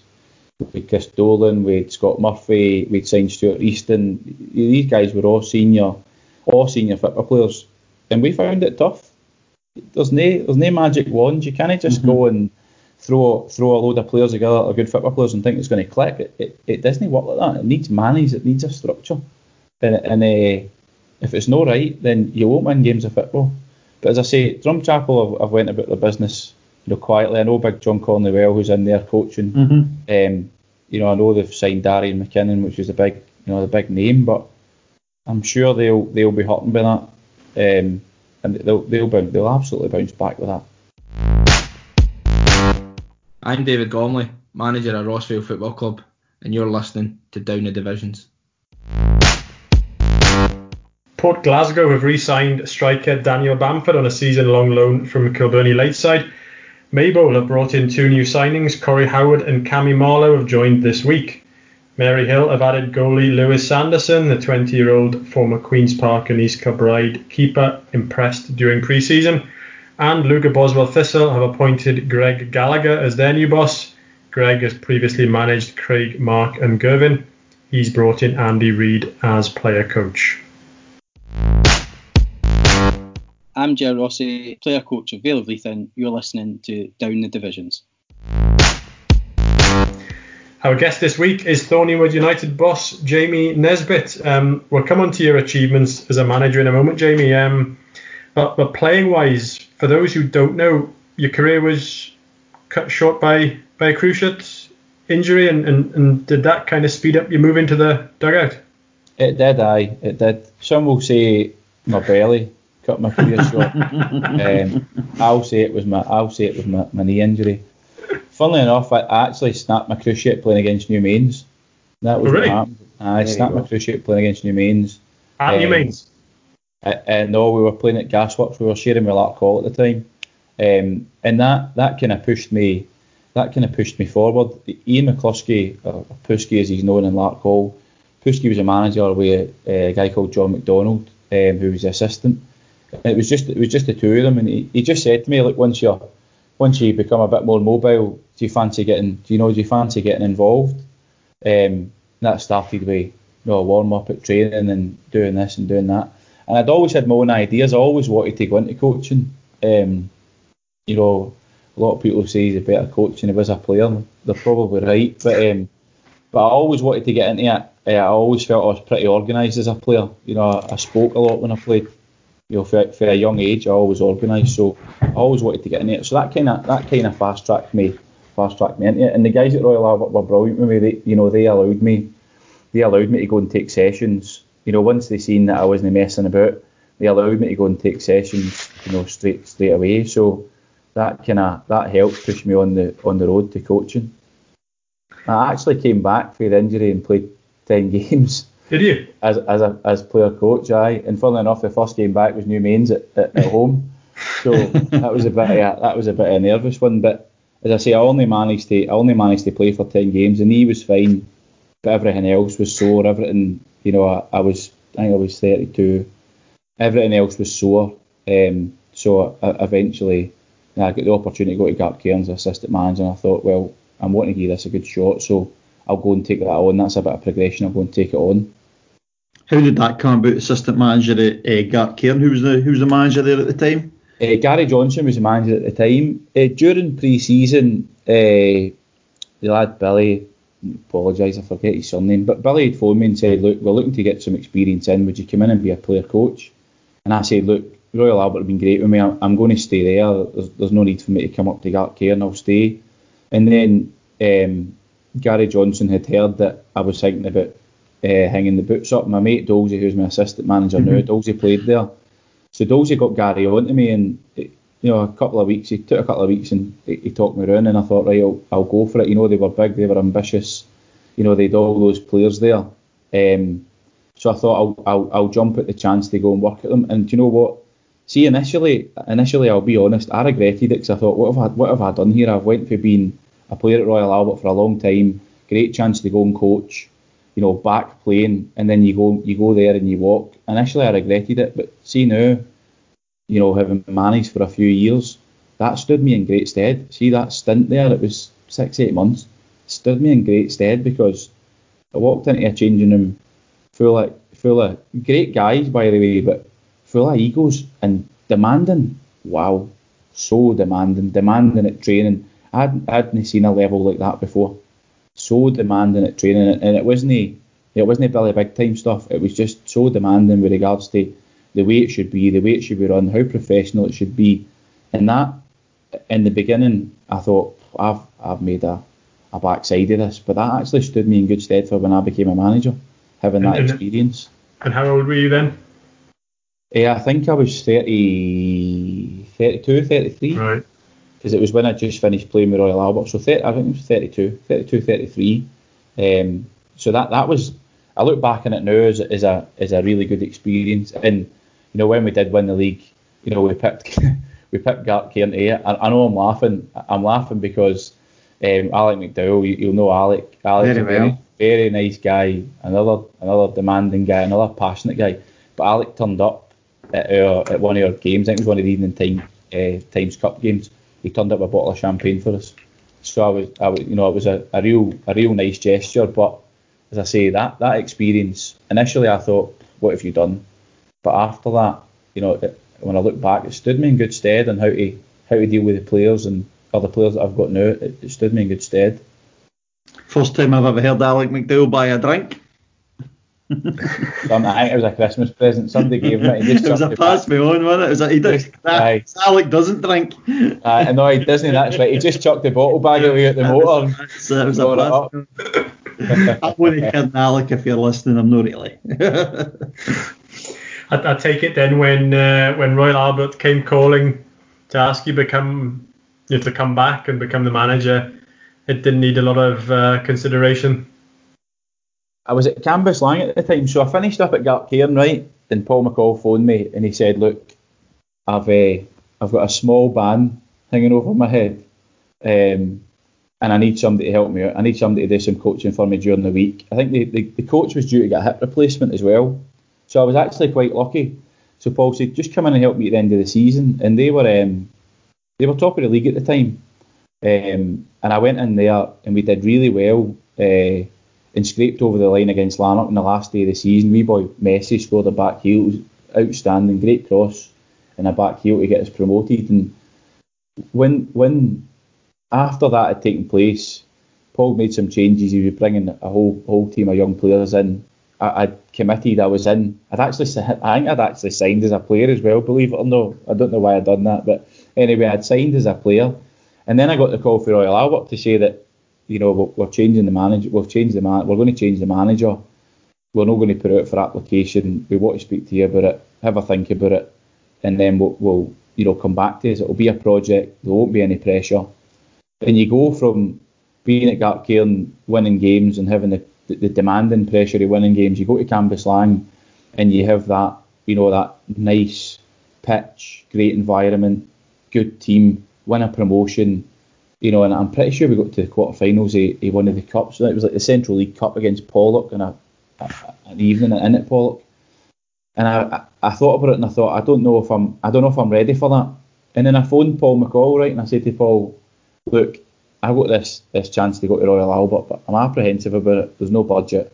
we'd Chris Dolan, we'd Scott Murphy, we'd signed Stuart Easton. These guys were all senior, all senior football players, and we found it tough. There's no there's no magic wand. You can't just mm-hmm. go and throw throw a load of players together, or good football players, and think it's going to click. It, it, it doesn't work like that. It needs manage. It needs a structure. And, and uh, if it's not right, then you won't win games of football. But as I say, Drumchapel have, have went about their business, you know, quietly. I know Big John Conley well, who's in there coaching. Mm-hmm. Um, you know, I know they've signed Darian McKinnon, which is a big, you know, the big name, but I'm sure they'll they'll be hurting by that, um, and they'll they'll bounce, they'll absolutely bounce back with that. I'm David Gormley, manager at Rossvale Football Club, and you're listening to Down the Divisions. Port Glasgow have re-signed striker Daniel Bamford on a season-long loan from Kilbirnie Ladeside. Maybole have brought in two new signings. Corey Howard and Cammy Marlowe have joined this week. Maryhill have added goalie Lewis Sanderson, the 20-year-old former Queen's Park and East Kilbride keeper, impressed during pre-season and Lugar Boswell Thistle have appointed Greg Gallagher as their new boss. Greg has previously managed Craig, Mark, and Girvan. He's brought in Andy Reid as player coach. I'm Joe Rossi, player coach of Vale of Leithen. You're listening to Down the Divisions. Our guest this week is Thorniewood United boss Jamie Nesbitt. Um, we'll come on to your achievements as a manager in a moment, Jamie. Um, but, but playing wise, for those who don't know, your career was cut short by, by a cruciate injury, and, and, and did that kind of speed up your move into the dugout? It did, aye. It did. Some will say my belly cut my career short. um, I'll say it was my I'll say it was my, my knee injury. Funnily enough, I actually snapped my cruciate playing against Newmains. That was oh, really? what happened. I snapped my cruciate playing against Newmains. At um, Newmains? Uh, uh, no, we were playing at Gasworks. We were sharing with Larkhall at the time, um, and that that kind of pushed me. That kind of pushed me forward. Ian McCluskey, or Pusky as he's known in Larkhall, Pusky was a manager with a, a guy called John McDonald, um, who was the assistant. It was just it was just the two of them, and he, he just said to me, like once you once you become a bit more mobile, do you fancy getting do you know do you fancy getting involved? Um, that started with you know, warm up at training and doing this and doing that and I'd always had my own ideas. I always wanted to go into coaching. Um, you know, a lot of people say he's a better coach than he was a player. They're probably right, but um, but I always wanted to get into it. I always felt I was pretty organised as a player. You know, I, I, spoke a lot when I played. You know, for, for a young age, I always organised, so I always wanted to get in it. So that kind of that kind of fast tracked me, fast tracked me into it. And the guys at Royal Albert were brilliant with me. They, you know, they allowed me, they allowed me to go and take sessions you know, once they seen that I wasn't messing about, they allowed me to go and take sessions, you know, straight straight away. So that kind of that helped push me on the on the road to coaching. I actually came back for the injury and played ten games. Did you? As as a as player coach, I and funnily enough, the first game back was Newmains at, at, at home, so that was a bit of, that was a bit of a nervous one. But as I say, I only managed to I only managed to play for ten games, and he was fine, but everything else was sore. Everything you know, I, I was I think I was 32. Everything else was sore. Um, so I, eventually, I got the opportunity to go to Gartcairn as assistant manager, and I thought, well, I'm wanting to give this a good shot, so I'll go and take that on. That's a bit of progression. I'll go and take it on. How did that come about? Assistant manager at uh, Gartcairn. Who was the who was the manager there at the time? Uh, Gary Johnson was the manager at the time. Uh, during pre-season, uh, the lad Billy, apologise, I forget his surname, but Billy had phoned me and said, look, we're looking to get some experience in. Would you come in and be a player coach? And I said, look, Royal Albert have been great with me. I'm, I'm going to stay there. There's, there's no need for me to come up to Gartcairn and I'll stay. And then um, Gary Johnson had heard that I was thinking about uh, hanging the boots up. My mate Dolsey, who's my assistant manager now, Dolsey played there. So Dolsey got Gary on to me, and you know, a couple of weeks, he took a couple of weeks and he, he talked me around, and I thought, right, I'll, I'll go for it. You know, they were big, they were ambitious. You know, they had all those players there. Um, so I thought I'll, I'll, I'll jump at the chance to go and work at them. And do you know what? See, initially, initially, I'll be honest, I regretted it because I thought, what have I, what have I done here? I've went for being a player at Royal Albert for a long time, great chance to go and coach, you know, back playing, and then you go, you go there and you walk. Initially, I regretted it, but see now, you know, having managed for a few years, that stood me in great stead. See that stint there, it was six, eight months, stood me in great stead because I walked into a changing room full of, full of great guys, by the way, but full of egos and demanding. Wow, so demanding, demanding at training. I hadn't, I hadn't seen a level like that before. So demanding at training, and it wasn't it wasn't Billy big time stuff. It was just so demanding with regards to the way it should be, the way it should be run, how professional it should be. And that, in the beginning, I thought I've I've made a, a backside of this, but that actually stood me in good stead for when I became a manager, having that And- and- experience. And how old were you then? Yeah, I think I was 30, 32, 33. Right. Because it was when I just finished playing with Royal Albert. So 30, I think it was 32, 32, 33. Um, so that that was. I look back on it now as, as a as a really good experience. And you know when we did win the league, you know we picked we picked Gartcairn A. I, I know I'm laughing. I'm laughing because um, Alec McDowell. You, you'll know Alec. Alec's Very a very well. very nice guy. Another another demanding guy. Another passionate guy. But Alec turned up at our, at one of our games. I think it was one of the evening time uh, Times Cup games. He turned up a bottle of champagne for us. So I was, I was you know, it was a, a real a real nice gesture. But as I say, that that experience initially I thought, what have you done? But after that, you know, it, when I look back, it stood me in good stead on how to how to deal with the players and other players that I've got now. It, it stood me in good stead. First time I've ever heard Alec McDowell buy a drink. Some, I think it was a Christmas present somebody gave me. He just it was a chucked it pass me on, wasn't it? it was a, he did, Aye. Alec doesn't drink. Uh, no, he doesn't. That's right. He just chucked the bottle bag away at the motor. So it was a pass. it. I'm only kidding, Alec, if you're listening. I'm not really. I, I take it then when uh, when Royal Albert came calling to ask you become you know, to come back and become the manager, it didn't need a lot of uh, consideration. I was at Cambuslang at the time, so I finished up at Gartcairn, right? And Paul McCall phoned me and he said, "Look, I've uh, I've got a small ban hanging over my head, um, and I need somebody to help me out. I need somebody to do some coaching for me during the week. I think the, the, the coach was due to get a hip replacement as well, so I was actually quite lucky. So Paul said, just come in and help me at the end of the season, and they were um, they were top of the league at the time, um, and I went in there and we did really well." Uh, and scraped over the line against Lanark on the last day of the season. Wee boy Messi scored a back heel, outstanding, great cross and a back heel to get us promoted. And when when after that had taken place, Paul made some changes. He was bringing a whole whole team of young players in. I, I'd committed. I was in. I'd actually, I think I'd actually signed as a player as well. Believe it or not, I don't know why I'd done that, but anyway, I'd signed as a player. And then I got the call for Royal Albert to say that you know, we're, we're changing the manager. We've changed the man. We're going to change the manager. We're not going to put out for application. We want to speak to you about it. Have a think about it, and then we'll, we'll you know, come back to us. It'll be a project. There won't be any pressure. And you go from being at Gartcairn, winning games, and having the, the, the demanding pressure of winning games. You go to Cambuslang, and you have that, you know, that nice pitch, great environment, good team, win a promotion you know, and I'm pretty sure we got to the quarterfinals of, he won the cups. It was like the Central League Cup against Pollok and a, a, an evening in at Pollok. And I, I, I thought about it and I thought I don't know if I'm I don't know if I'm ready for that. And then I phoned Paul McCall right and I said to Paul, look, I got this this chance to go to Royal Albert, but I'm apprehensive about it. There's no budget.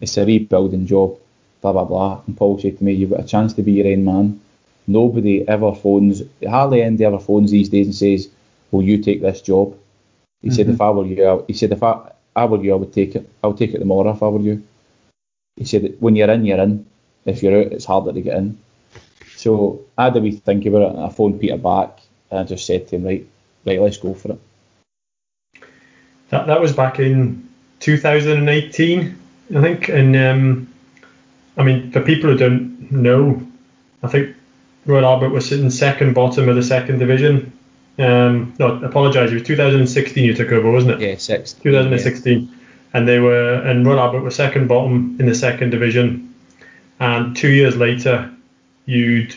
It's a rebuilding job. Blah blah blah. And Paul said to me, you've got a chance to be your own man. nobody ever phones, hardly anybody ever phones these days and says, "Will you take this job?" He said, "If I were you, I, he said if I, I were you, I would take it. I would take it tomorrow if I were you." He said, "When you're in, you're in. If you're out, it's harder to get in." So I had a wee think about it, and I phoned Peter back, and I just said to him, "Right, right, let's go for it." That that was back in 2018, I think. And um, I mean, for people who don't know, I think Royal Albert was sitting second bottom of the second division. Um, no, apologise. It was 2016 you took over, wasn't it? Yeah, six. 2016, and they were and Royal Albert was second bottom in the second division, and two years later, you'd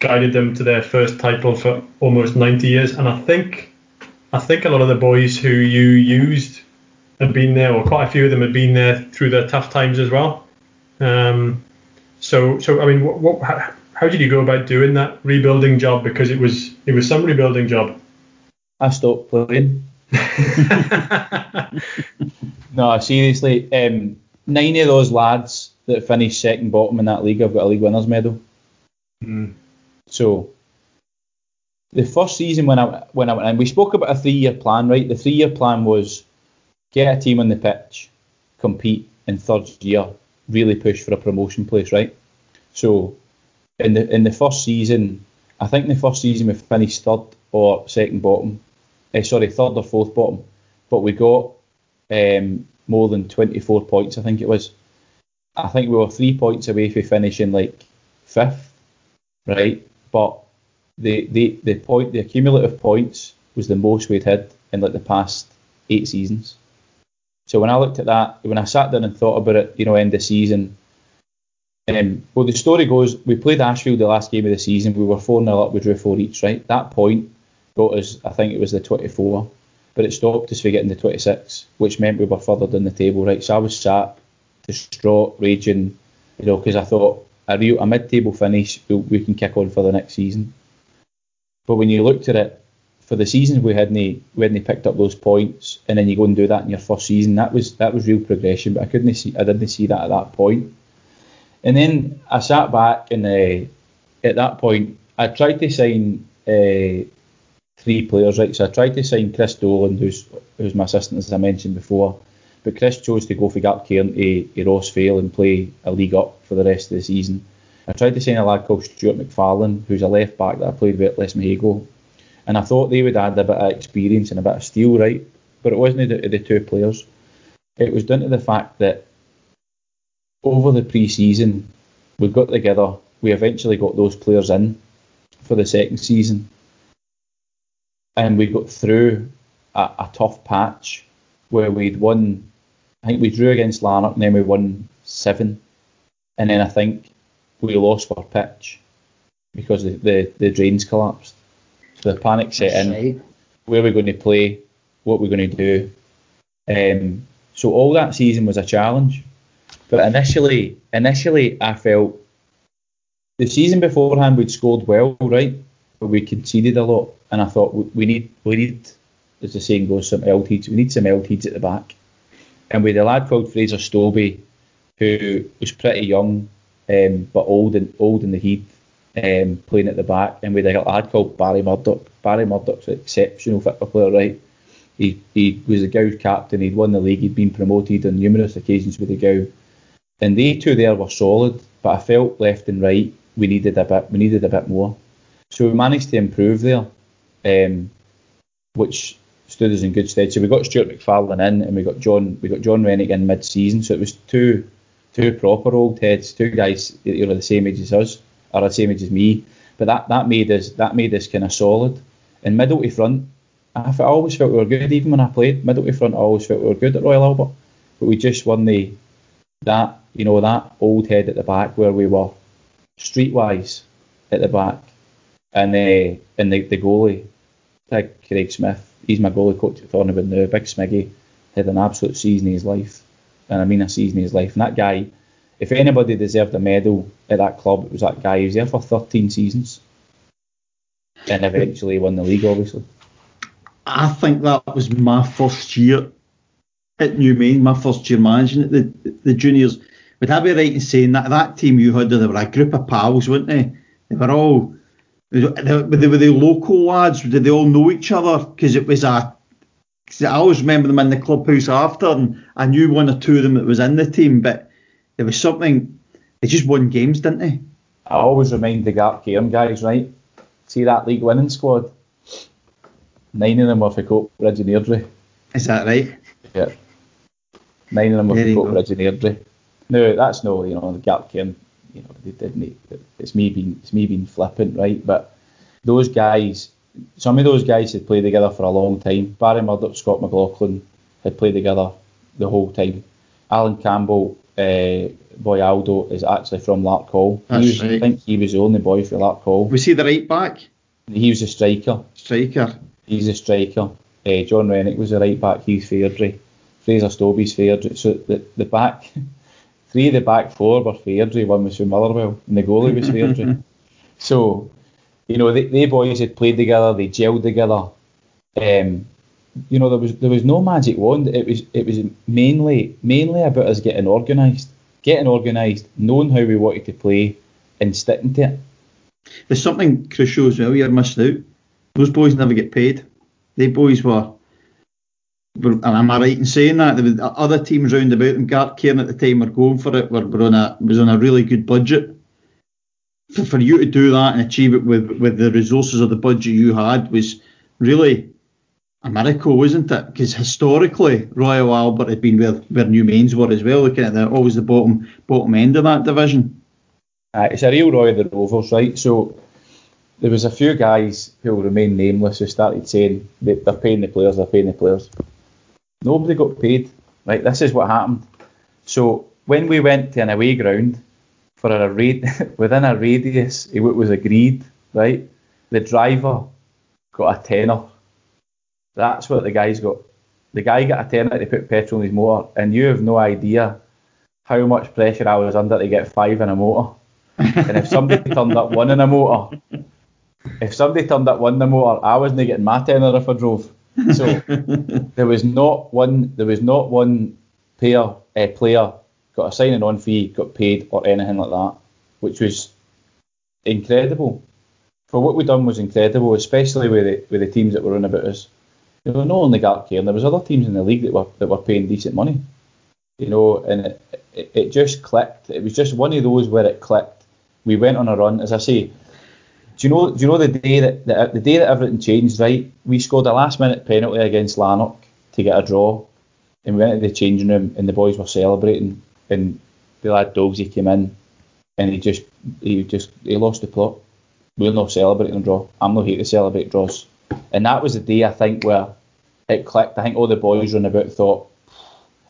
guided them to their first title for almost 90 years, and I think I think a lot of the boys who you used had been there, or quite a few of them had been there through the tough times as well. Um, so so I mean, what, what how, did you go about doing that rebuilding job? Because it was it was some rebuilding job. I stopped playing. No, seriously, um, nine of those lads that finished second bottom in that league have got a league winners medal. Mm. So the first season when I when I went in, we spoke about a three year plan, right? The three year plan was get a team on the pitch, compete, in third year really push for a promotion place, right? So in the in the first season, I think in the first season we finished third or second bottom, eh, sorry, third or fourth bottom, but we got um, more than 24 points, I think it was. I think we were three points away from finishing like fifth, right? But the, the, the point, the accumulative points was the most we'd had in like the past eight seasons. So when I looked at that, when I sat down and thought about it, you know, end of season, um, well, the story goes, we played Ashfield the last game of the season. We were 4 0 up, we drew 4 each, right? That point got us, I think it was the 24, but it stopped us from getting the 26, which meant we were further down the table, right? So I was sat, distraught, raging, you know, because I thought a a mid-table finish, we, we can kick on for the next season. But when you looked at it, for the seasons we hadn't we hadn't picked up those points, and then you go and do that in your first season, that was that was real progression. But I couldn't see, I didn't see that at that point. And then I sat back, and uh, at that point, I tried to sign uh, three players, right? So I tried to sign Chris Dolan, who's who's my assistant, as I mentioned before. But Chris chose to go for Gartcairn to, to Rossvale and play a league up for the rest of the season. I tried to sign a lad called Stuart McFarlane, who's a left back that I played with at Lesmahagow. And I thought they would add a bit of experience and a bit of steel, right? But it wasn't the, the two players. It was down to the fact that over the pre season, we got together, we eventually got those players in for the second season. And we got through a, a tough patch where we'd won, I think we drew against Lanark and then we won seven. And then I think we lost our pitch because the, the, the drains collapsed. So the panic set in. Right. Where we're going to play, what we're going to do. Um, so all that season was a challenge. But initially, initially I felt the season beforehand we'd scored well, right? But we conceded a lot, and I thought we, need we need, as the saying goes, some LTs. We need some LTs at the back. And with a lad called Fraser Stobie, who was pretty young, um, but old and old in the heat, um, playing at the back, and with a lad called Barry Murdoch. Barry Murdoch's an exceptional football player, right? He, he was a Gow's captain. He'd won the league. He'd been promoted on numerous occasions with the Gow, and they two there were solid. But I felt left and right we needed a bit. We needed a bit more. So we managed to improve there, um, which stood us in good stead. So we got Stuart McFarlane in, and we got John. We got John Rennick in mid-season. So it was two two proper old heads, two guys you know the same age as us, or the same age as me. But that, that made us that made us kind of solid. And middle to front, I, I always felt we were good. Even when I played middle to front, I always felt we were good at Royal Albert. But we just won the that you know that old head at the back where we were streetwise at the back, and uh, and the, the goalie, big Craig Smith, he's my goalie coach at Thornwood now. Big Smiggy had an absolute season of his life, and I mean a season of his life. And that guy, if anybody deserved a medal at that club, it was that guy. He was there for 13 seasons, and eventually won the league, obviously. I think that was my first year at New Main, my first year managing it, the the juniors. Would I be right in saying that that team you had, they were a group of pals, weren't they? They were all they, they were the local lads. Did they all know each other? Because it was a. 'cause I always remember them in the clubhouse after, and I knew one or two of them that was in the team, but there was something. They just won games, didn't they? I always remind the Gartcairn guys, right? See that league winning squad? Nine of them were for Coatbridge and Airdrie. Is that right? Yeah. Nine of them were There for go. Coatbridge and Airdrie. No, that's no, you know, the Gartcairn, you know, they didn't. It's me being, it's me being flippant, right? But those guys, some of those guys had played together for a long time. Barry Murdoch, Scott McLaughlin had played together the whole time. Alan Campbell, uh, boy Aldo, is actually from Larkhall. That's was, right. I think he was the only boy for Larkhall. Was he the right back He was a striker. striker? He's a striker. Uh, John Rennick was the right back. He's Fairdrie. Fraser Stobie's Fairdrie. So the, the back, three of the back four were Fairdrie. One was from Motherwell, and the goalie was Fairdrie. so, you know, they, they boys had played together. They gelled together. Um, you know, there was there was no magic wand. It was it was mainly mainly about us getting organised, getting organised, knowing how we wanted to play, and sticking to it. There's something crucial as well. You're missing out. Those boys never get paid. They boys were. Were and am I right in saying that? There was other teams round about them. Gartcairn at the time were going for it. Were, were on a was on a really good budget. For, for you to do that and achieve it with with the resources of the budget you had was really a miracle, wasn't it? Because historically, Royal Albert had been where, where Newmains were as well, looking at the always the bottom bottom end of that division. Uh, it's a real Roy of the Rovers, right? So there was a few guys who remain nameless who started saying they, they're paying the players, they're paying the players. Nobody got paid, right? This is what happened. So when we went to an away ground for a raid within a radius of what was agreed, right? The driver got a tenner. That's what the guys got. The guy got a tenner to put petrol in his motor, and you have no idea how much pressure I was under to get five in a motor. And if somebody turned up one in a motor, if somebody turned up one in a motor, I wasn't getting my tenner if I drove. So there was not one, there was not one pair, uh, player got a signing on fee, got paid or anything like that, which was incredible. For what we done was incredible, especially with the with the teams that were on about us. There not only Gartcairn, there was other teams in the league that were that were paying decent money. You know, and it, it, it just clicked. It was just one of those where it clicked. We went on a run, as I say. Do you know? Do you know the day that the, the day that everything changed? Right, we scored a last minute penalty against Lanark to get a draw, and we went into the changing room, and the boys were celebrating, and the lad Dogsy came in, and he just he just he lost the plot. We're not celebrating a draw. I'm not here to celebrate draws. And that was the day I think where it clicked. I think all the boys run about thought,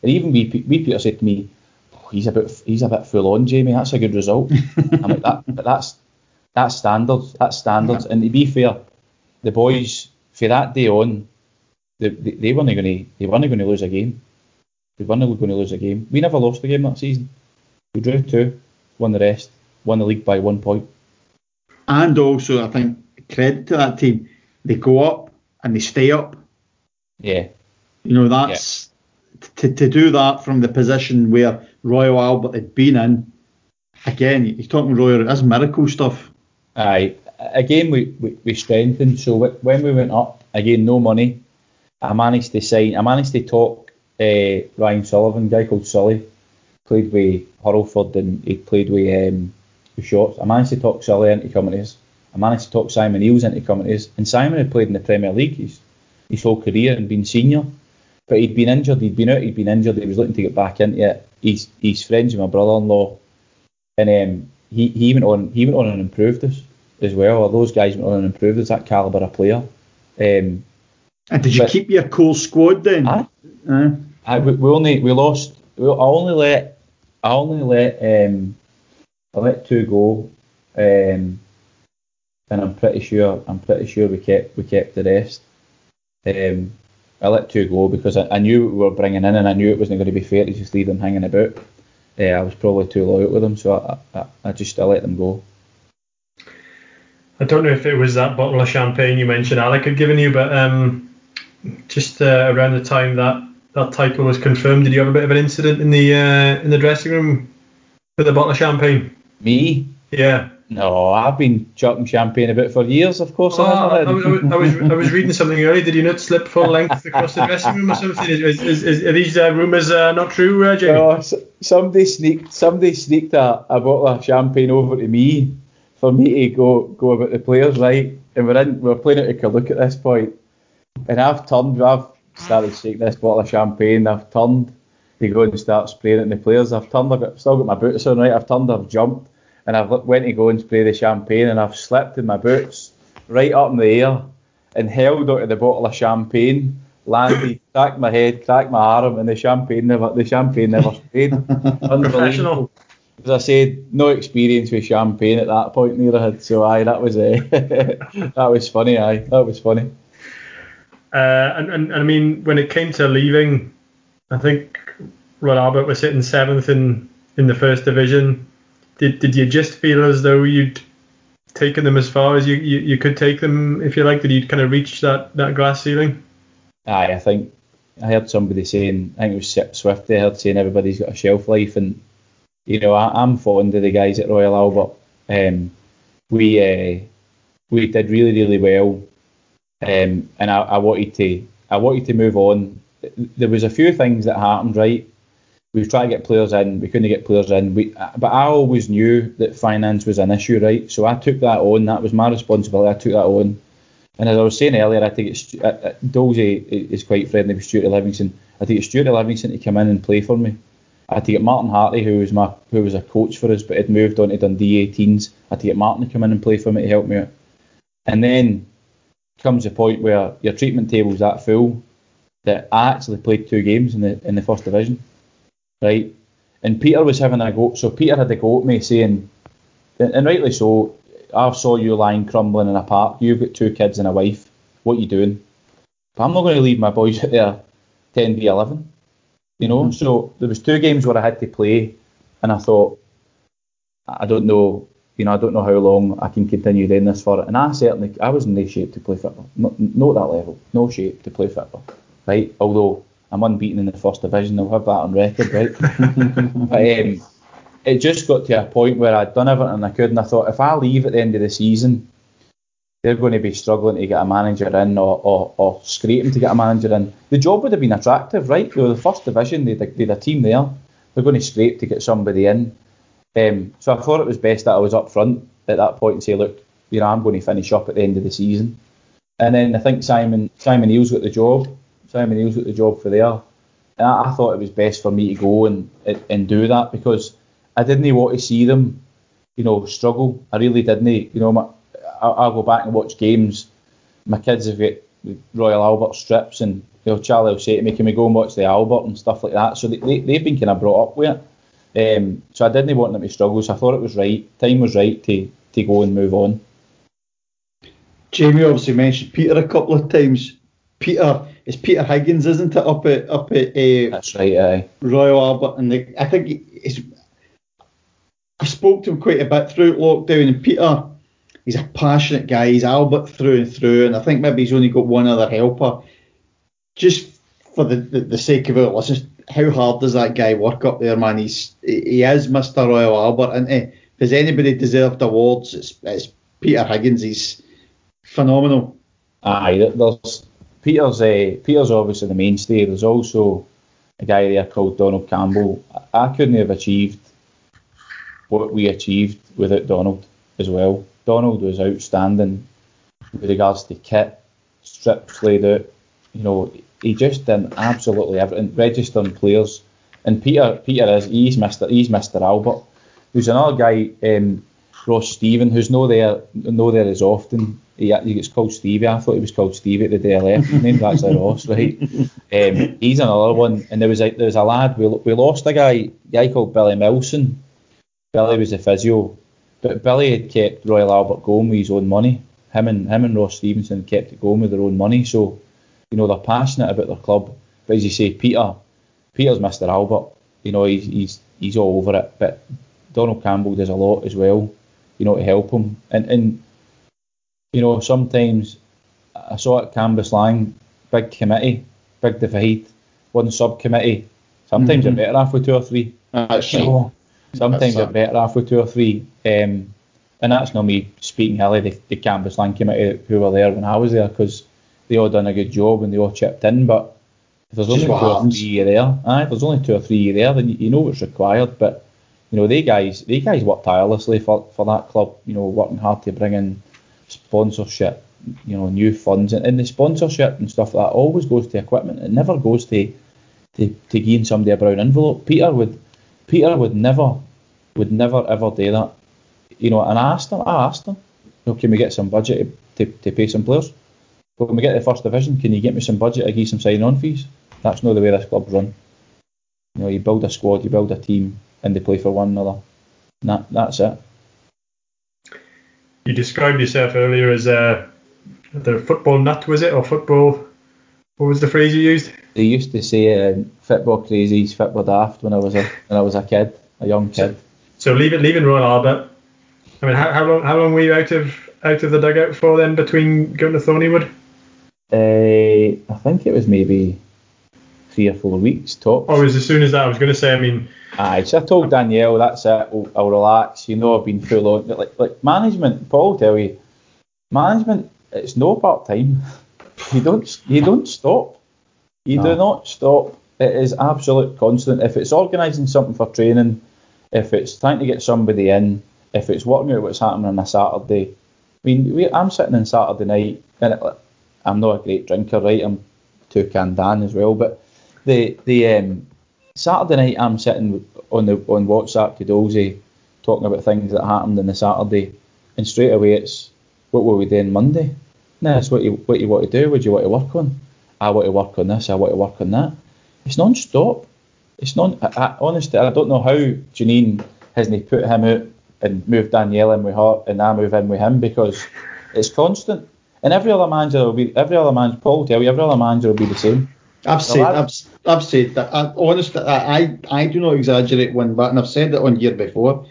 and even we, we Peter said to me, "Oh, he's a bit he's a bit full on, Jamie. That's a good result. I'm like that, but that's that's standards. That's standards. And to be fair, the boys for that day on, they, they, they weren't going to they weren't going to lose a game. They weren't going to lose a game. We never lost a game that season. We drew two, won the rest, won the league by one point. And also, I think credit to that team, they go up and they stay up. Yeah, You know, that's to, to do that from the position where Royal Albert had been in. Again, he's talking Royal, that's miracle stuff. Aye. Again, we, we, we strengthened. So when we went up, again, no money. I managed to sign. I managed to talk uh, Ryan Sullivan, guy called Sully, played with Hurlford and he played with um, with Shotts. I managed to talk Sully into coming to us. I managed to talk Simon Eels into coming to us. And Simon had played in the Premier League his, his whole career and been senior. But he'd been injured. He'd been out. He'd been injured. He was looking to get back into it. He's he's friends with my brother-in-law, and um, he he went on he went on and improved us as well. Or those guys went on and improved. That caliber of player. Um, And did you But- keep your core squad then? Aye. Uh, I, we, we only we lost. We, I only let I only let um I let two go, um, and I'm pretty sure I'm pretty sure we kept we kept the rest. Um, I let two go because I, I knew we were bringing in, and I knew it wasn't going to be fair to just leave them hanging about. Uh, I was probably too loyal with them, so I, I, I just I let them go. I don't know if it was that bottle of champagne you mentioned Alec had given you, but um, just uh, around the time that that title was confirmed, did you have a bit of an incident in the uh, in the dressing room with a bottle of champagne? Me, Yeah. No, I've been chucking champagne about for years, of course. Oh, I, I, I, was I was reading something earlier. Did you not slip full length across the dressing room or something? Is, is, is, are these uh, rumours uh, not true, uh, Jamie? No, somebody sneaked somebody sneaked a, a bottle of champagne over to me for me to go go about the players, right? And we're in we're playing at a look at this point, and I've turned, I've started shaking this bottle of champagne. I've turned to go and start spraying it in the players. I've turned, I've got, still got my boots on, right? I've turned, I've jumped and I've went to go and spray the champagne and I've slipped in my boots right up in the air and held onto the bottle of champagne, landed, cracked my head, cracked my arm, and the champagne never the champagne never sprayed. Unbelievable. As I said, no experience with champagne at that point neither had. So aye, that was uh, that was funny. Aye, that was funny. Uh, and, and, and I mean, when it came to leaving, I think Royal Albert was sitting seventh in in the first division did did you just feel as though you'd taken them as far as you, you, you could take them, if you like? Did you kind of reach that, that glass ceiling? Aye, I think I heard somebody saying, I think it was Swift, I heard saying everybody's got a shelf life, and you know, I, am fond of the guys at Royal Albert. Um, we uh, we did really really well, um, and I, I wanted to I wanted to move on. There was a few things that happened right we tried to get players in, we couldn't get players in. We, but I always knew that finance was an issue, right? So I took that on. That was my responsibility. I took that on. And as I was saying earlier, I think it's uh, uh Dolzy is quite friendly with Stuart Livingston. I think it's Stuart Livingston to come in and play for me. I had to get Martin Hartley, who was my who was a coach for us, but had moved on to Dundee 18s. I had to get Martin to come in and play for me to help me out. And then comes the point where your treatment table's that full that I actually played two games in the in the first division right? And Peter was having a go. So Peter had a go at me saying, and, and rightly so, I saw you lying crumbling in a park. You've got two kids and a wife. What you doing? But I'm not going to leave my boys out there 10 v 11. You know, mm-hmm. so there was two games where I had to play, and I thought, I don't know, you know, I don't know how long I can continue doing this for. And I certainly, I was in no shape to play football, not, not that level, no shape to play football, right? Although I'm unbeaten in the first division. I'll have that on record, right? but um, it just got to a point where I'd done everything I could, and I thought if I leave at the end of the season, they're going to be struggling to get a manager in or, or, or scraping to get a manager in. The job would have been attractive, right? They were the first division, they had, they had a team there. They're going to scrape to get somebody in. Um, so I thought it was best that I was up front at that point and say, look, you know, I'm going to finish up at the end of the season. And then I think Simon Simon Neil's got the job. Simon Neil's got the job for there. And I, I, thought it was best for me to go and and do that because I didn't want to see them, you know, struggle. I really didn't. You know, my, I, I'll go back and watch games. My kids have got Royal Albert strips, and you know, Charlie will say to me, "Can we go and watch the Albert and stuff like that?" So they, they they've been kind of brought up with it. Um, so I didn't want them to struggle. So I thought it was right. Time was right to to go and move on. Jamie obviously mentioned Peter a couple of times. Peter it's Peter Higgins, isn't it? Up at up at uh, that's right, aye. Royal Albert, and the, I think it's. I spoke to him quite a bit through lockdown, and Peter, he's a passionate guy. He's Albert through and through, and I think maybe he's only got one other helper. Just for the, the, the sake of it, listen, how hard does that guy work up there, man? He's he is Mr. Royal Albert, and if there's anybody deserved awards, it's, it's Peter Higgins. He's phenomenal. Aye, there's Peter's uh, Peter's obviously the mainstay. There's also a guy there called Donald Campbell. I couldn't have achieved what we achieved without Donald as well. Donald was outstanding with regards to kit, strips laid out. You know, he just did absolutely everything, registering players. And Peter, Peter is he's Mister he's Mister Albert. There's another guy, um, Ross Stephen, who's no there no there as often he, he gets called Stevie. I thought he was called Stevie at the day I left. His name's actually Ross, right? Um, he's another one. And there was a there was a lad. We, we lost a guy a guy called Billy Milson. Billy was a physio, but Billy had kept Royal Albert going with his own money. Him and him and Ross Stevenson kept it going with their own money. So, you know, they're passionate about their club. But as you say, Peter, Peter's Mr. Albert. You know, he's he's he's all over it. But Donald Campbell does a lot as well. You know, to help him. And and you know, sometimes I saw it Cambuslang, big committee, big divide, one subcommittee. Sometimes mm-hmm. they're better off with two or three. That's you know, sometimes they're better off with two or three. Um, and that's not me speaking highly the, the Cambuslang committee who were there when I was there because they all done a good job and they all chipped in. But if there's only two what or three there, aye, if there's only two or three there, then you, you know what's required. But you know, they guys, they guys work tirelessly for, for that club. You know, working hard to bring in sponsorship, you know, new funds, and, and the sponsorship and stuff like that always goes to equipment. It never goes to to, to giving somebody a brown envelope. Peter would Peter would never would never ever do that. You know, and I asked him, I asked him, you know, can we get some budget to, to, to pay some players? But when we get to the first division, can you get me some budget to give some sign on fees? That's not the way this club's run. You know, you build a squad, you build a team, and they play for one another. And that, that's it. You described yourself earlier as a the football nut, was it, or football? What was the phrase you used? They used to say um, football crazies, football daft when I was a when I was a kid, a young kid. So leaving leaving Royal Albert. I mean, how, how long how long were you out of out of the dugout for then between going to Thorniewood? Uh, I think it was maybe three or four weeks tops. Or was as soon as that? I was going to say. I mean, Aye, so I told Danielle, that's it, I'll, I'll relax. You know, I've been full on. Like, like management, Paul will tell you, management, it's no part time. You don't, you don't stop. You do not stop. It is absolute constant. If it's organising something for training, if it's trying to get somebody in, if it's working out what's happening on a Saturday. I mean, we, I'm sitting on Saturday night, and it, I'm not a great drinker, right? I'm two can Dan as well, but the the um, Saturday night I'm sitting on the on WhatsApp to Dolsey talking about things that happened on the Saturday, and straight away it's what were we doing Monday? No, it's what you what you want to do. What do you want to work on? I want to work on this. I want to work on that. It's non-stop. It's non. I, I, honestly, I don't know how Janine hasn't put him out and moved Danielle in with her, and I move in with him because it's constant. And every other manager will be every other manager. Paul will tell you every other manager will be the same. I've said, I've, I've said that. I, honestly, I, I, I do not exaggerate one bit, and I've said it on year before.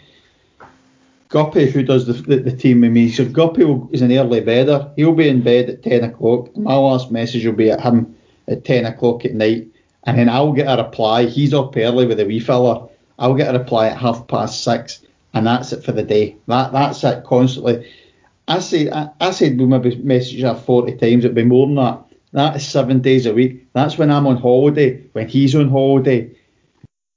Guppy, who does the, the, the team with me, so Guppy will, is an early bedder. He'll be in bed at 10 o'clock. My last message will be at him at 10 o'clock at night, and then I'll get a reply. He's up early with a wee fella. I'll get a reply at half past six, and that's it for the day. That That's it constantly. I say I, I said we maybe message her 40 times, it'd be more than that. That is seven days a week. That's when I'm on holiday, when he's on holiday,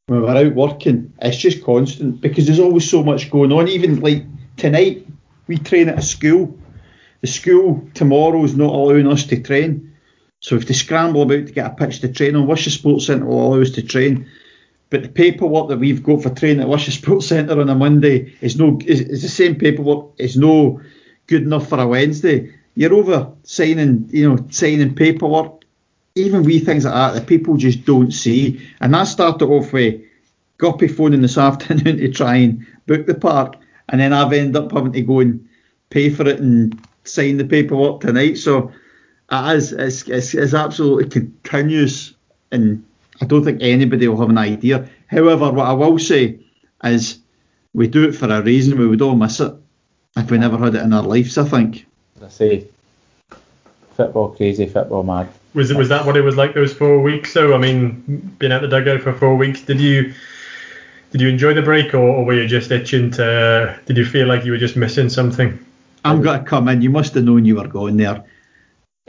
when we're out working. It's just constant because there's always so much going on. Even like tonight, we train at a school. The school tomorrow is not allowing us to train. So if they scramble about to get a pitch to train on. Wishaw Sports Centre will allow us to train. But the paperwork that we've got for training at Wishaw Sports Centre on a Monday is no is, is the same paperwork. Is no good enough for a Wednesday. You're over signing, you know, signing paperwork. Even wee things like that that people just don't see. And that started off with Guppy phoning this afternoon to try and book the park, and then I've ended up having to go and pay for it and sign the paperwork tonight. So it is it's, it's, it's absolutely continuous, and I don't think anybody will have an idea. However, what I will say is we do it for a reason. We would all miss it if we never had it in our lives. I think. As I say, football crazy, football mad. was it was that what it was like those four weeks? So I mean, being at the dugout for four weeks, did you did you enjoy the break, or, or were you just itching to? Did you feel like you were just missing something? I'm going to come in. You must have known you were going there.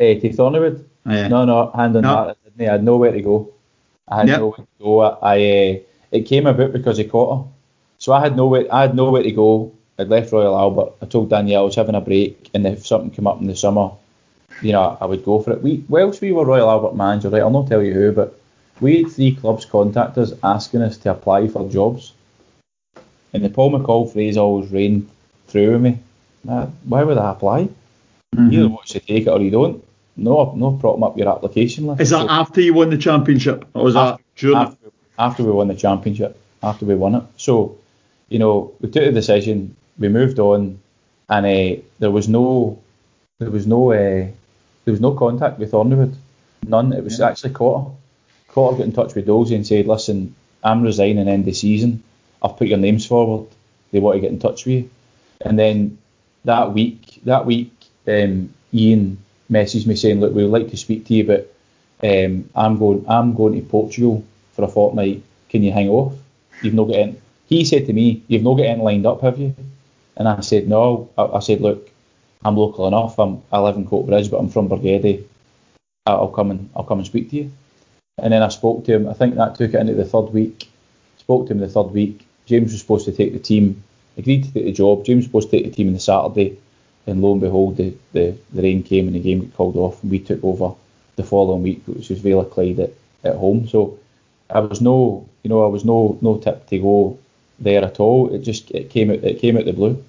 Eh, to Thorniewood? Yeah. No, no, hand on No. that. I. I had nowhere to go. I had Yep. nowhere to go. I uh, it came about because he caught her. So I had nowhere. I had nowhere to go. I'd left Royal Albert. I told Danielle I was having a break, and if something came up in the summer, you know, I would go for it. We whilst we were Royal Albert manager, right? I'll not tell you who, but we had three clubs contact us asking us to apply for jobs, and the Paul McCall phrase always rained through me. Why would I apply? Mm-hmm. You either watch to take it or you don't. No, no problem up your application list. Is that So- after you won the championship, or was that during? after, after we won the championship, after we won it. So, you know, we took the decision, we moved on, and uh, there was no, there was no, uh, there was no contact with Thorniewood, none. It was actually Cotter. Cotter got in touch with Dolsey and said, "Listen, I'm resigning end of the season. I've put your names forward. They want to get in touch with you." And then that week, that week, um, Ian messaged me saying, "Look, we would like to speak to you, but um, I'm going, I'm going to Portugal for a fortnight. Can you hang off? You've not got. He said to me, "You've not got lined up, have you?" And I said, no. I, I said, look, I'm local enough. I'm, I live in Coatbridge, but I'm from Bargeddie. I'll come and I'll come and speak to you. And then I spoke to him. I think that took it into the third week. Spoke to him the third week. James was supposed to take the team. Agreed to take the job. James was supposed to take the team on the Saturday. And lo and behold, the, the, the rain came and the game got called off. And we took over the following week, which was of Clyde at, at home. So I was no, you know, I was no no tip to go there at all. It just it came out it came out the blue.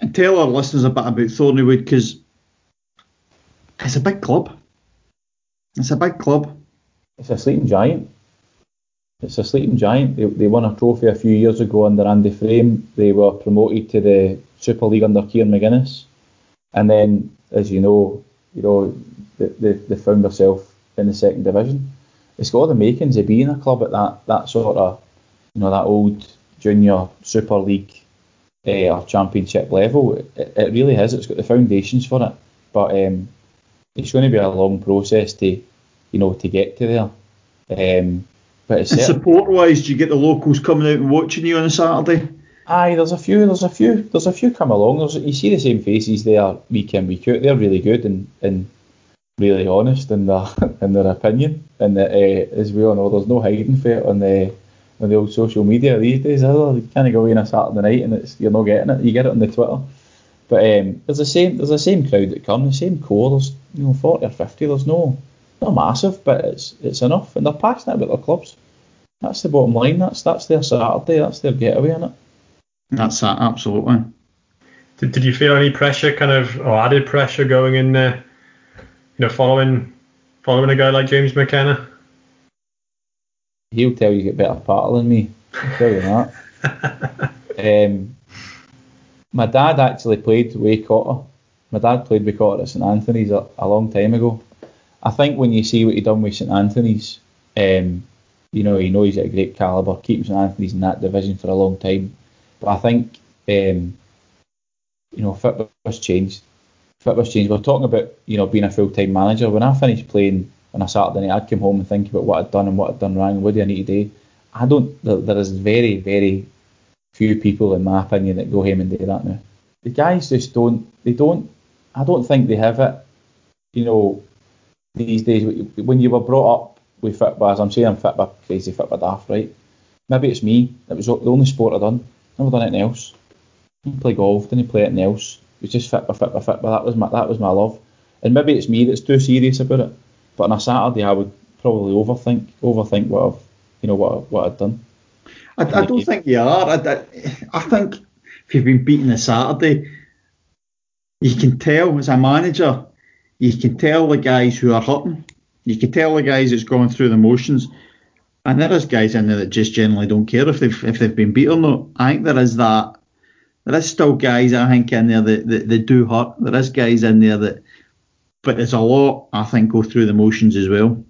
And tell our listeners a bit about Thorniewood because it's a big club. It's a big club. It's a sleeping giant. It's a sleeping giant. They, they won a trophy a few years ago under Andy Frame. They were promoted to the Super League under Kieran McGuinness, and then, as you know, you know, they, they, they found themselves in the second division. It's got the makings of being a club at that that sort of, you know, that old junior Super League uh, or Championship level. It, it really is. It's got the foundations for it, but um, it's going to be a long process to, you know, to get to there. Um, but support wise, do you get the locals coming out and watching you on a Saturday? Aye, there's a few, there's a few, there's a few come along. There's, you see the same faces there week in week out. They're really good and, and really honest in their in their opinion. And uh, as we all know, there's no hiding for it on the on the old social media these days. Is there? You can't go away on a Saturday night and it's you're not getting it. You get it on the Twitter. But um, there's the same there's the same crowd that come, the same core. There's you know 40 or 50. There's no not massive, but it's it's enough, and they're passionate about their clubs. That's the bottom line. That's that's their Saturday. That's their getaway in it. That's that, absolutely. Did, did you feel any pressure, kind of, or added pressure going in there? You know, following following a guy like James McKenna. he'll tell you get better partner than me. I'll tell you that. um, my dad actually played way Cotter. My dad played with Cotter at St Anthony's a, a long time ago. I think when you see what he done with St Anthony's, um, you know, you know he's at a great calibre, keeping St Anthony's in that division for a long time. But I think, um, you know, football's changed. Football's changed. We're talking about, you know, being a full-time manager. When I finished playing on a Saturday night, I'd come home and think about what I'd done and what I'd done wrong what do I need to do. I don't, there, is very, very few people, in my opinion, that go home and do that now. The guys just don't, they don't, I don't think they have it, you know, these days. When you were brought up with football, as I'm saying, I'm by crazy, by daft, right? Maybe it's me. It was the only sport I'd done. Never done anything else. Didn't play golf, didn't play anything else. It was just fit by fit by fit by. That was my that was my love. And maybe it's me that's too serious about it. But on a Saturday, I would probably overthink overthink what I've you know what what I'd done. I, I don't think you are. I, I, I think if you've been beaten a Saturday, you can tell as a manager, you can tell the guys who are hurting. You can tell the guys that's going through the motions. And there is guys in there that just generally don't care if they've if they've been beat or not. I think there is that. There is still guys I think in there that, that, that do hurt. There is guys in there that, but there's a lot I think go through the motions as well.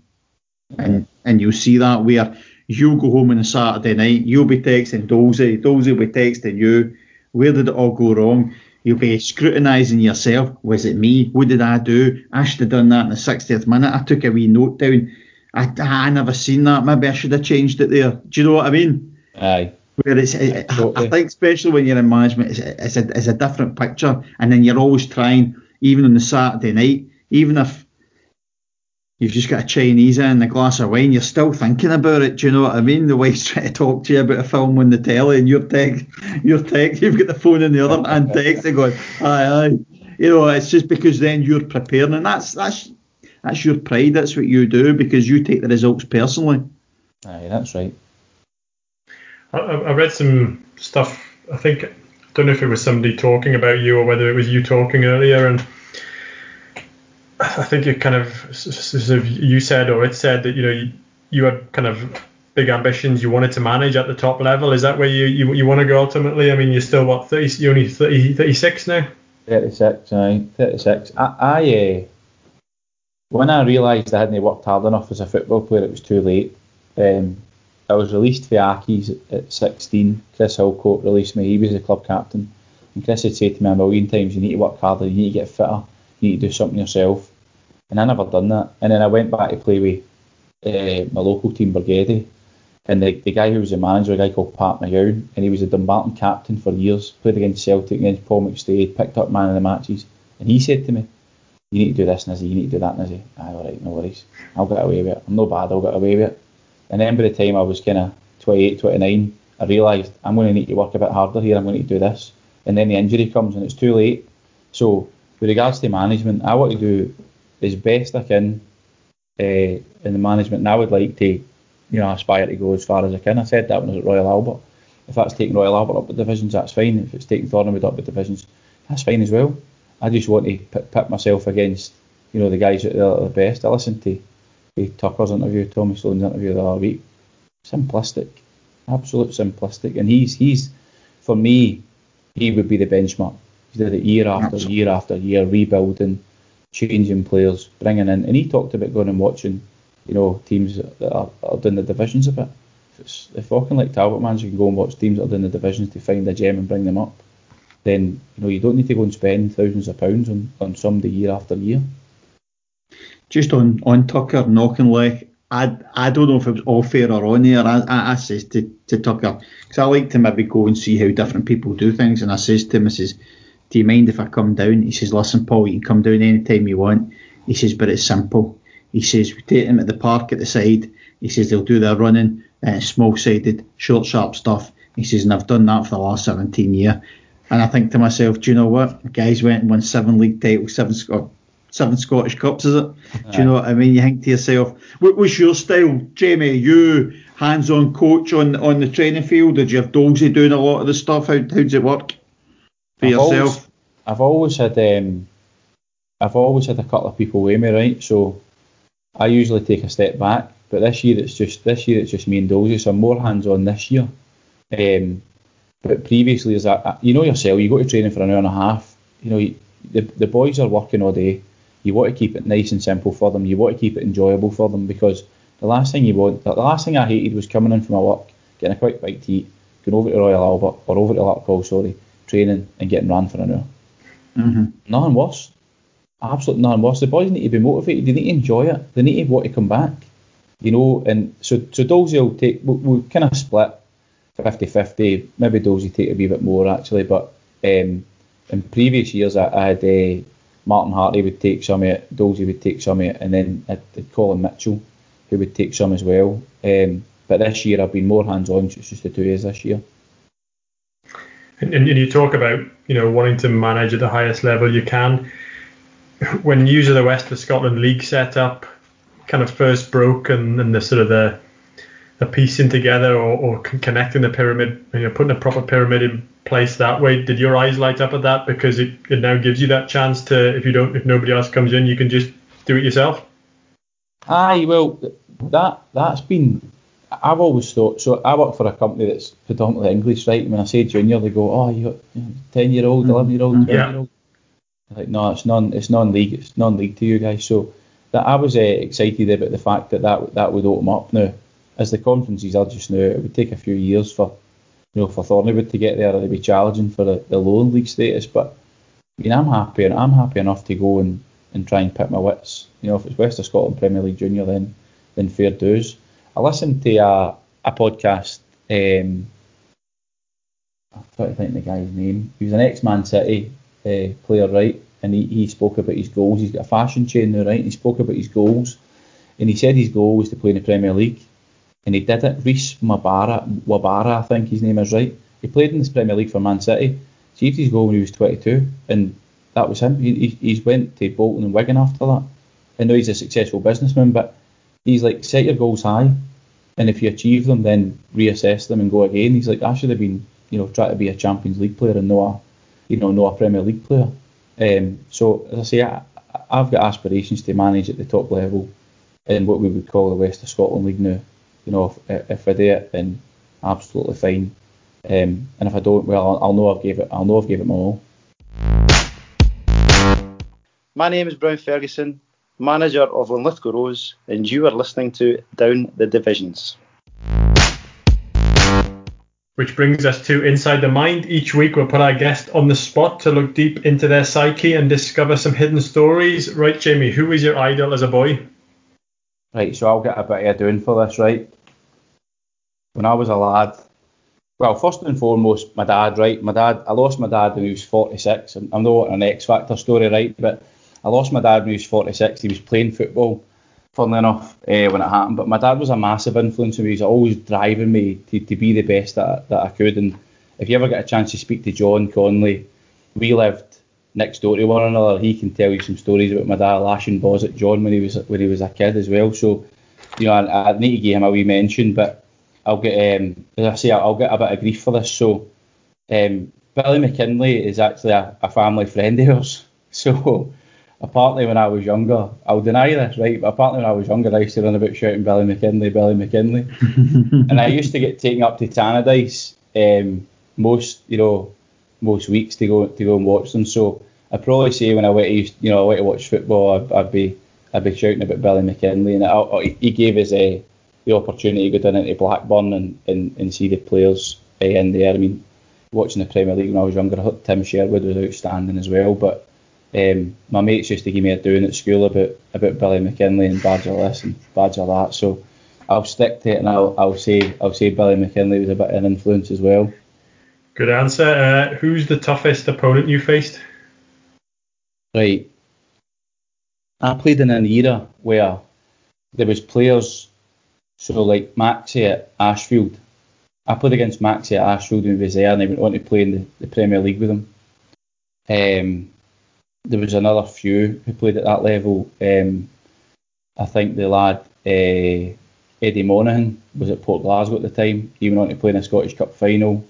And and you'll see that where you'll go home on a Saturday night, you'll be texting Dolsey, Dolsey will be texting you. Where did it all go wrong? You'll be scrutinising yourself. Was it me? What did I do? I should have done that in the 60th minute. I took a wee note down. I, I never seen that. Maybe I should have changed it there. Do you know what I mean? Aye. Where it's, I, I think, especially when you're in management, it's, it's, a, it's a different picture. And then you're always trying, even on the Saturday night, even if you've just got a Chinese in and a glass of wine, you're still thinking about it. Do you know what I mean? The wife's trying to talk to you about a film on the telly, and you're text, you're text, you've got the phone in the other hand, texting, going, aye, aye. You know, it's just because then you're preparing, and that's that's that's your pride. That's what you do because you take the results personally. Aye, that's right. I, I I read some stuff. I think I don't know if it was somebody talking about you or whether it was you talking earlier, and I think it kind of s- s- sort of you said or it said that you know you, you had kind of big ambitions. You wanted to manage at the top level. Is that where you you, you want to go ultimately? I mean, you're still what 30? You're only 30, 36 now. 36, aye, 36. I, I uh, when I realised I hadn't worked hard enough as a football player, it was too late. Um, I was released for Accies at, at 16. Chris Hillcoat released me. He was the club captain. And Chris had said to me a million times, you need to work harder, you need to get fitter, you need to do something yourself. And I never done that. And then I went back to play with uh, my local team, Bargeddie. And the, the guy who was the manager, a guy called Pat McGowan, and he was a Dumbarton captain for years, played against Celtic, against Paul McStay, picked up man of the matches. And he said to me, You need to do this, Nizzy, you need to do that, Nizzy. Aye, alright, no worries. I'll get away with it. I'm no bad, I'll get away with it. And then by the time I was kind of 28, 29, I realised I'm going to need to work a bit harder here, I'm going to need to do this. And then the injury comes and it's too late. So, with regards to management, I want to do as best I can uh, in the management, and I would like to you know, aspire to go as far as I can. I said that when I was at Royal Albert. If that's taking Royal Albert up the divisions, that's fine. If it's taking Thornwood up the divisions, that's fine as well. I just want to pit, pit myself against, you know, the guys that are the best. I listened to, to Tucker's interview, Tommy Sloan's interview the other week. Simplistic, absolute simplistic. And he's he's for me, he would be the benchmark. He did it year after absolutely. year after year, rebuilding, changing players, bringing in. And he talked about going and watching you know, teams that are, are doing the divisions a bit. If, it's, if Auchinleck Talbot man, you can go and watch teams that are doing the divisions to find a gem and bring them up, then you know you don't need to go and spend thousands of pounds on, on somebody year after year. Just on on Tucker knocking leg, I I don't know if it was off air or on air. I, I, I says to, to Tucker because I like to maybe go and see how different people do things, and I says to him, I says, "Do you mind if I come down?" He says, "Listen, Paul, you can come down anytime you want." He says, "But it's simple." He says we take them at the park at the side. He says they'll do their running, uh, small sided, short, sharp stuff. He says, and I've done that for the last 17 years. And I think to myself, do you know what? Guys went and won seven league titles, seven Scot- seven Scottish Cups, is it? Do you know what I mean? You think to yourself, what was your style, Jamie? You hands-on coach on on the training field? Did you have Dolsey doing a lot of the stuff? How how does it work for I've yourself? Always, I've always had um, I've always had a couple of people with me, right? So I usually take a step back, but this year it's just this year it's just me and Dolsey, so I'm more hands on this year. Um, but previously, as I, you know yourself, you go to training for an hour and a half. You know, the the boys are working all day. You want to keep it nice and simple for them. You want to keep it enjoyable for them because the last thing you want, the last thing I hated was coming in from my work, getting a quick bite to eat, going over to Royal Albert or over to Larkhall, sorry, training and getting ran for an hour. Mm-hmm. Nothing worse absolutely nothing worse. The boys need to be motivated. They need to enjoy it. They need to want to come back. You know, and so so Dolsey will take. We'll, we'll kind of split 50-50. Maybe Dolsey take a wee bit more actually, but um, in previous years I, I had uh, Martin Hartley would take some of it, Dolsey would take some of it, and then I'd, I'd Colin Mitchell who would take some as well. Um, but this year I've been more hands on. It's just the two years this year. And, and you talk about you know wanting to manage at the highest level you can when news of the West of Scotland League set up kind of first broke and, and the sort of the piecing together or, or connecting the pyramid, you know, putting a proper pyramid in place that way. Did your eyes light up at that because it, it now gives you that chance to, if you don't, if nobody else comes in, you can just do it yourself? Aye, well, that that's been. I've always thought. So I work for a company that's predominantly English, right? When I say junior, they go, "Oh, you're ten year old, eleven year old, twelve year old." Like, no, it's non, it's non-league, it's non-league to you guys. So that I was uh, excited about the fact that, that that would open up now. As the conferences are just now, it would take a few years for you know for Thornwood to get there. It'd be challenging for the, the lower league status, but I mean, I'm happy and I'm happy enough to go and, and try and pick my wits. You know, if it's West of Scotland Premier League Junior, then then fair dues. I listened to a, a podcast. Um, I'm trying to think the guy's name. He was an ex-Man City uh, player, right? And he, he spoke about his goals. He's got a fashion chain now, right? And he spoke about his goals. And he said his goal was to play in the Premier League. And he did it. Reece Mabara, Wabara, I think his name is right. He played in the Premier League for Man City. Achieved his goal when he was 22. And that was him. He, he, he's went to Bolton and Wigan after that. I know he's a successful businessman, but he's like, set your goals high. And if you achieve them, then reassess them and go again. He's like, I should have been, you know, try to be a Champions League player and not you know, not a Premier League player. Um, so as I say, I, I've got aspirations to manage at the top level in what we would call the West of Scotland League now. You know, if, if I do it, then absolutely fine. Um, and if I don't, well, I'll, I'll know I've gave it. I'll know I've gave it my all. My name is Brown Ferguson, manager of Linlithgow Rose, and you are listening to Down the Divisions. Which brings us to Inside the Mind. Each week we'll put our guest on the spot to look deep into their psyche and discover some hidden stories. Right, Jamie, who was your idol as a boy? Right, so I'll get a bit of doing for this, right? When I was a lad, well, first and foremost, my dad, right? My dad, I lost my dad when he was 46. I'm not an X Factor story, right? But I lost my dad when he was 46. He was playing football, funnily enough, uh, when it happened. But my dad was a massive influence on me. He was always driving me to, to be the best that, that I could. And if you ever get a chance to speak to John Conley, we lived next door to one another. He can tell you some stories about my dad lashing balls at John when he was when he was a kid as well. So, you know, I, I need to give him a wee mention, but I'll get, um, as I say, I'll get a bit of grief for this. So, um, Billy McKinlay is actually a, a family friend of ours. So, apparently when I was younger, I'll deny this, right? But apparently when I was younger, I used to run about shouting Billy McKinlay, Billy McKinlay, and I used to get taken up to Tannadice um, most, you know, most weeks to go to go and watch them. So I'd probably say when I went to, you know, I went to watch football, I'd, I'd be I'd be shouting about Billy McKinlay, and I, he gave us a the opportunity to go down into Blackburn and, and, and see the players uh, in there. I mean, watching the Premier League when I was younger, I thought Tim Sherwood was outstanding as well. But um, my mates used to give me a doing at school about about Billy McKinlay and badger this and badger that. So I'll stick to it and I'll, I'll say I'll say Billy McKinlay was a bit of an influence as well. Good answer. Uh, who's the toughest opponent you faced? Right. I played in an era where there was players so like Maxi at Ashfield, I played against Maxi at Ashfield when he was there, and I went on to play in the, the Premier League with him. Um, there was another few who played at that level. Um, I think the lad uh, Eddie Monaghan was at Port Glasgow at the time. He went on to play in a Scottish Cup final.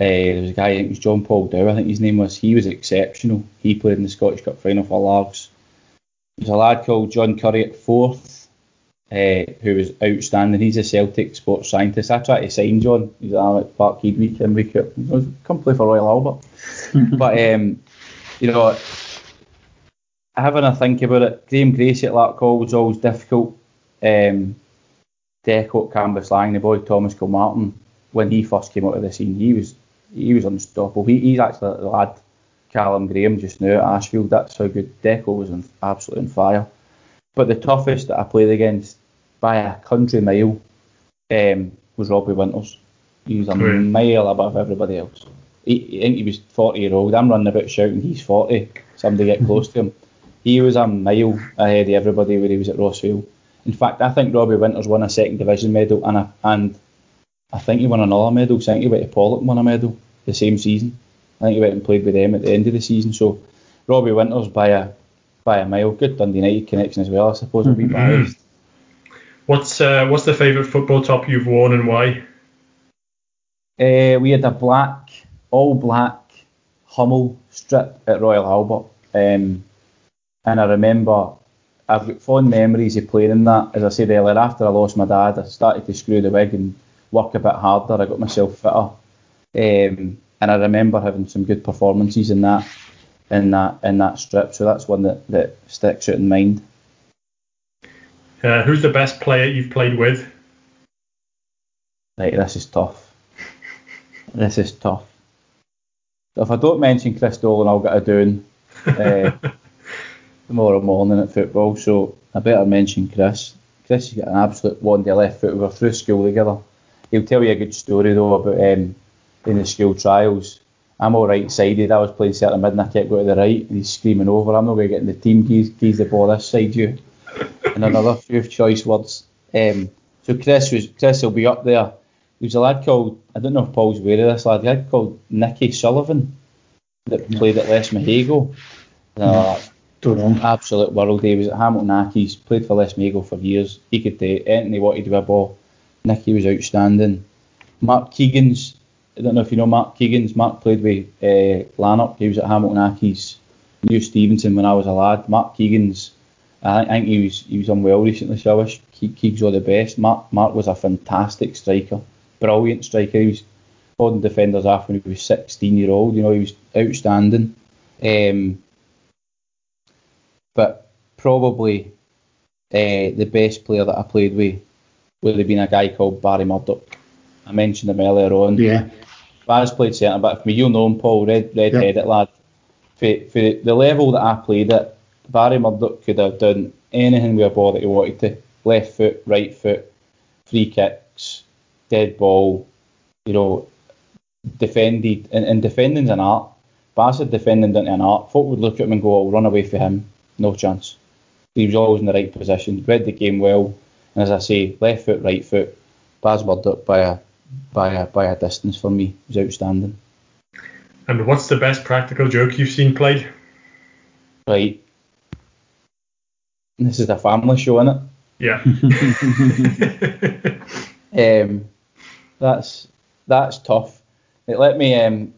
Uh, there was a guy, I think it was John Paul Dow, I think his name was. He was exceptional. He played in the Scottish Cup final for Largs. There's a lad called John Curry at Forth uh, who was outstanding. He's a Celtic sports scientist. I tried to sign John. He's at Parkhead week and week out. Come play for Royal Albert. but um, you know, having a think about it, Graham Gracie at Larkhall was always difficult. Um, Deco at Cambuslang, the boy Thomas Kilmartin, when he first came out of the scene, he was he was unstoppable. He, he's actually the lad Callum Graham just now at Ashfield. That's how good Deco was on, absolutely on fire. But the toughest that I played against by a country mile um, was Robbie Winters. He was a mile above everybody else. He, I think he was 40 year old. I'm running about shouting he's 40. Somebody get close to him. He was a mile ahead of everybody when he was at Rossvale. In fact, I think Robbie Winters won a second division medal and a, and I think he won another medal. I think he went to Pollok and won a medal the same season. I think he went and played with them at the end of the season. So Robbie Winters by a by a mile. Good Dundee United connection as well, I suppose. I'll be biased. What's uh, what's the favourite football top you've worn and why? Uh, we had a black, all black Hummel strip at Royal Albert, um, and I remember I've got fond memories of playing in that. As I said earlier, after I lost my dad, I started to screw the wig and work a bit harder. I got myself fitter, um, and I remember having some good performances in that, in that, in that strip. So that's one that, that sticks out in mind. Uh, who's the best player you've played with? Right, this is tough. this is tough. If I don't mention Chris Dolan, I'll get a doing uh, tomorrow morning at football. So I better mention Chris. Chris has got an absolute one day left foot. We were through school together. He'll tell you a good story though about um, in the school trials. I'm all right sided. I was playing centre mid and I kept going to the right and he's screaming over. I'm not going to get in the team. He's, he's the ball this side you and another few choice words. Um, so Chris was Chris will be up there. There was a lad called I don't know if Paul's aware of this lad. A lad called Nicky Sullivan that played at Lesmahagow. Uh, don't know. Absolute world. He was at Hamilton Accies, played for Lesmahagow for years. He could do anything he wanted with a ball. Nicky was outstanding. Mark Keegan's I don't know if you know Mark Keegan's. Mark played with uh, Lanark. He was at Hamilton Accies. Knew Stevenson when I was a lad. Mark Keegan's I think he was he was unwell recently, so I wish Keegs all the best. Mark Mark was a fantastic striker, brilliant striker. He was holding defenders off when he was 16 year old. You know, he was outstanding. Um, but probably uh, the best player that I played with would have been a guy called Barry Murdoch. I mentioned him earlier on. Yeah. Barry's played centre back for me. You'll know him, Paul, red red yep. headed lad. For, for the level that I played at, Barry Murdoch could have done anything with a ball that he wanted to. Left foot, right foot, free kicks, dead ball, you know, defended, and, and defending's an art. Said defending into an art. Folk would look at him and go, I'll run away for him. No chance. He was always in the right position, read the game well, and as I say, left foot, right foot, Baz up by a by a by a distance for me. Was outstanding. And what's the best practical joke you've seen played? Right. This is a family show, isn't it? Yeah. um, that's that's tough. It let me um,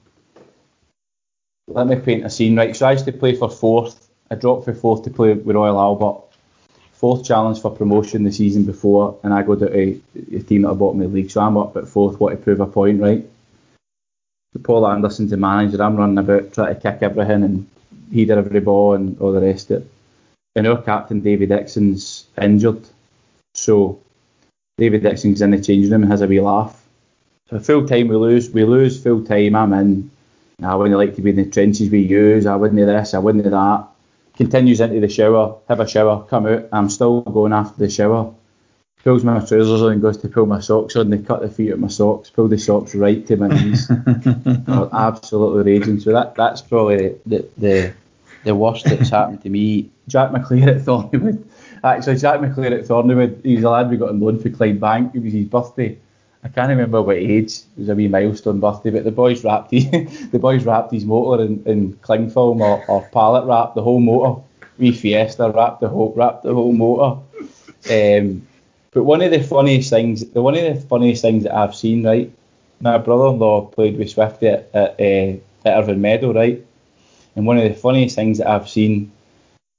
let me paint a scene. Right, so I used to play for Forth. I dropped for Forth to play with Royal Albert. Forth challenge for promotion the season before, and I go to a, a team at the bottom of the league. So I'm up at Forth, want to prove a point, right? Paul Anderson's the manager. I'm running about trying to kick everything and header every ball and all the rest of it. And our captain David Dixon's injured, so David Dixon's in the changing room and has a wee laugh. So full time we lose, we lose full time. I'm in. I wouldn't like to be in the trenches we you. I wouldn't this, I wouldn't that. Continues into the shower, have a shower, come out. I'm still going after the shower. Pulls my trousers on and goes to pull my socks on. They cut the feet of my socks, pull the socks right to my knees. Oh, absolutely raging. So that that's probably the, the the worst that's happened to me. Jack McClear at Thorniewood. Actually, Jack McClear at Thorniewood, he's a lad we got on loan for Clydebank. It was his birthday. I can't remember what age. It was a wee milestone birthday, but the boys wrapped the boys wrapped his motor in, in cling film or, or pallet wrap the whole motor. Wee Fiesta wrapped the whole wrapped the whole motor. Um, but one of the funniest things, the one of the funniest things that I've seen, right? My brother-in-law played with Swifty at, at, uh, at Irvine Meadow, right? And one of the funniest things that I've seen,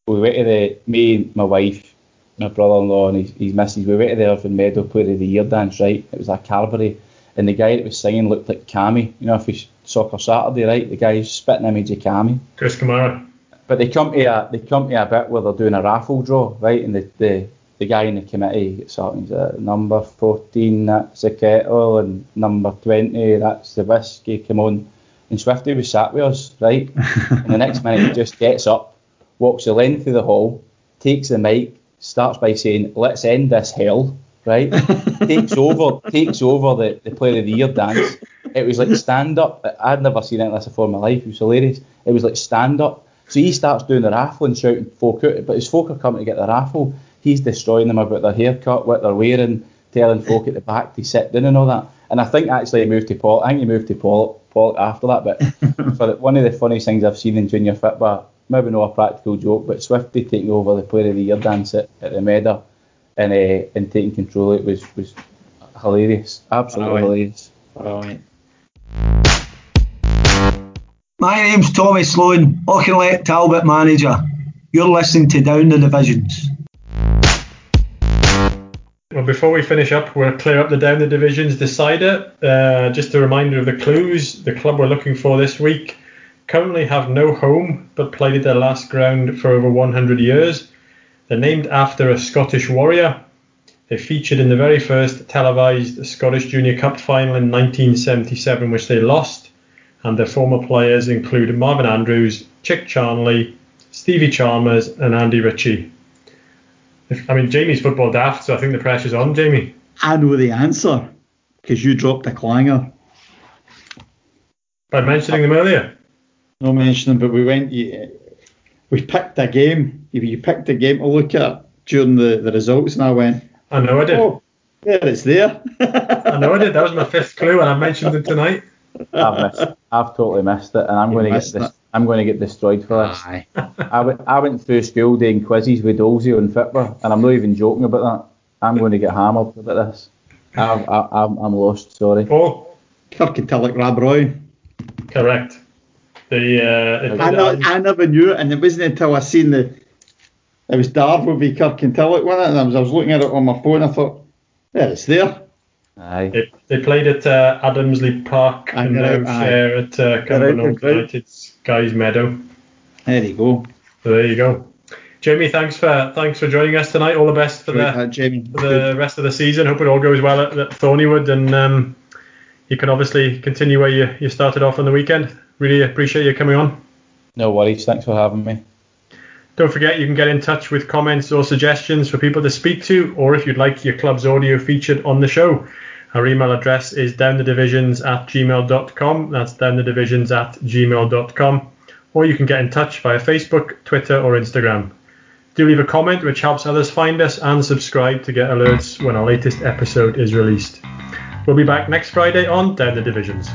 we went to the me, my wife, my brother-in-law and his, his missus, we went to the Irvine Meadow Player of the Year dance, right? It was a Carberry, and the guy that was singing looked like Cammy. You know, if it's Soccer Saturday, right? The guy's spitting image of Cammy. Chris Kamara. But they come to a they come to a bit where they're doing a raffle draw, right? And the the, the guy in the committee gets up and says, number 14, that's the kettle, and number 20, that's the whiskey, come on. And Swifty was sat with us, right? and the next minute he just gets up, walks the length of the hall, takes the mic, starts by saying, "Let's end this hell." Right? takes over, takes over the, the player of the year dance. It was like stand up. I'd never seen anything like this before in my life. It was hilarious. It was like stand up. So he starts doing the raffle and shouting folk out, but his folk are coming to get the raffle. He's destroying them about their haircut, what they're wearing, telling folk at the back to sit down and all that. And I think actually he moved to Paul. I think he moved to Paul, Paul after that. But for one of the funniest things I've seen in junior football maybe not a practical joke, but Swifty taking over the Player of the Year dance at, at the Meadow and uh, and taking control of it was was hilarious, absolutely hilarious. My name's Tommy Sloan, Auchinleck Talbot manager. You're listening to Down the Divisions. Well, before we finish up, we'll clear up the down the divisions decider. Uh, just a reminder of the clues. The club we're looking for this week currently have no home but played at their last ground for over 100 years. They're named after a Scottish warrior. They featured in the very first televised Scottish Junior Cup final in 1977, which they lost. And their former players include Marvin Andrews, Chick Charnley, Stevie Chalmers, and Andy Ritchie. If, I mean, Jamie's football daft, so I think the pressure's on, Jamie. I know the answer because you dropped a clanger. By mentioning them earlier? No mentioning, but we went. Eh, we picked a game. You picked a game to look at during the, the results, and I went. I know I did. Oh, there it's there. I know I did. That was my fifth clue, and I mentioned it tonight. I've missed. I've totally missed it, and I'm You going to get this. it. I'm going to get destroyed for this. Aye. I went, I went through school doing quizzes with Dolsey and Fitba, and I'm not even joking about that. I'm going to get hammered about this. I've, I, I'm, I'm lost. Sorry. Oh, Kirkintilloch Rob Roy. correct. The uh, I, know, I never knew it, and it wasn't until I seen the. It was Darvel v Kirkintilloch, wasn't it? And I was, I was looking at it on my phone. I thought, yeah, it's there. Aye. They, they played at uh, Adamslie Park I and now aye. share at uh, right, Cumbernauld. United's Guy's Meadow. There you go. So there you go. Jamie, thanks for thanks for joining us tonight. All the best for Right, the uh, Jamie. for the rest of the season. Hope it all goes well at, at Thorniewood, and um, you can obviously continue where you, you started off on the weekend. Really appreciate you coming on. No worries. Thanks for having me. Don't forget you can get in touch with comments or suggestions for people to speak to, or if you'd like your club's audio featured on the show. Our email address is downthedivisions at gmail.com. That's downthedivisions at gmail.com. Or you can get in touch via Facebook, Twitter, or Instagram. Do leave a comment, which helps others find us, and subscribe to get alerts when our latest episode is released. We'll be back next Friday on Down the Divisions.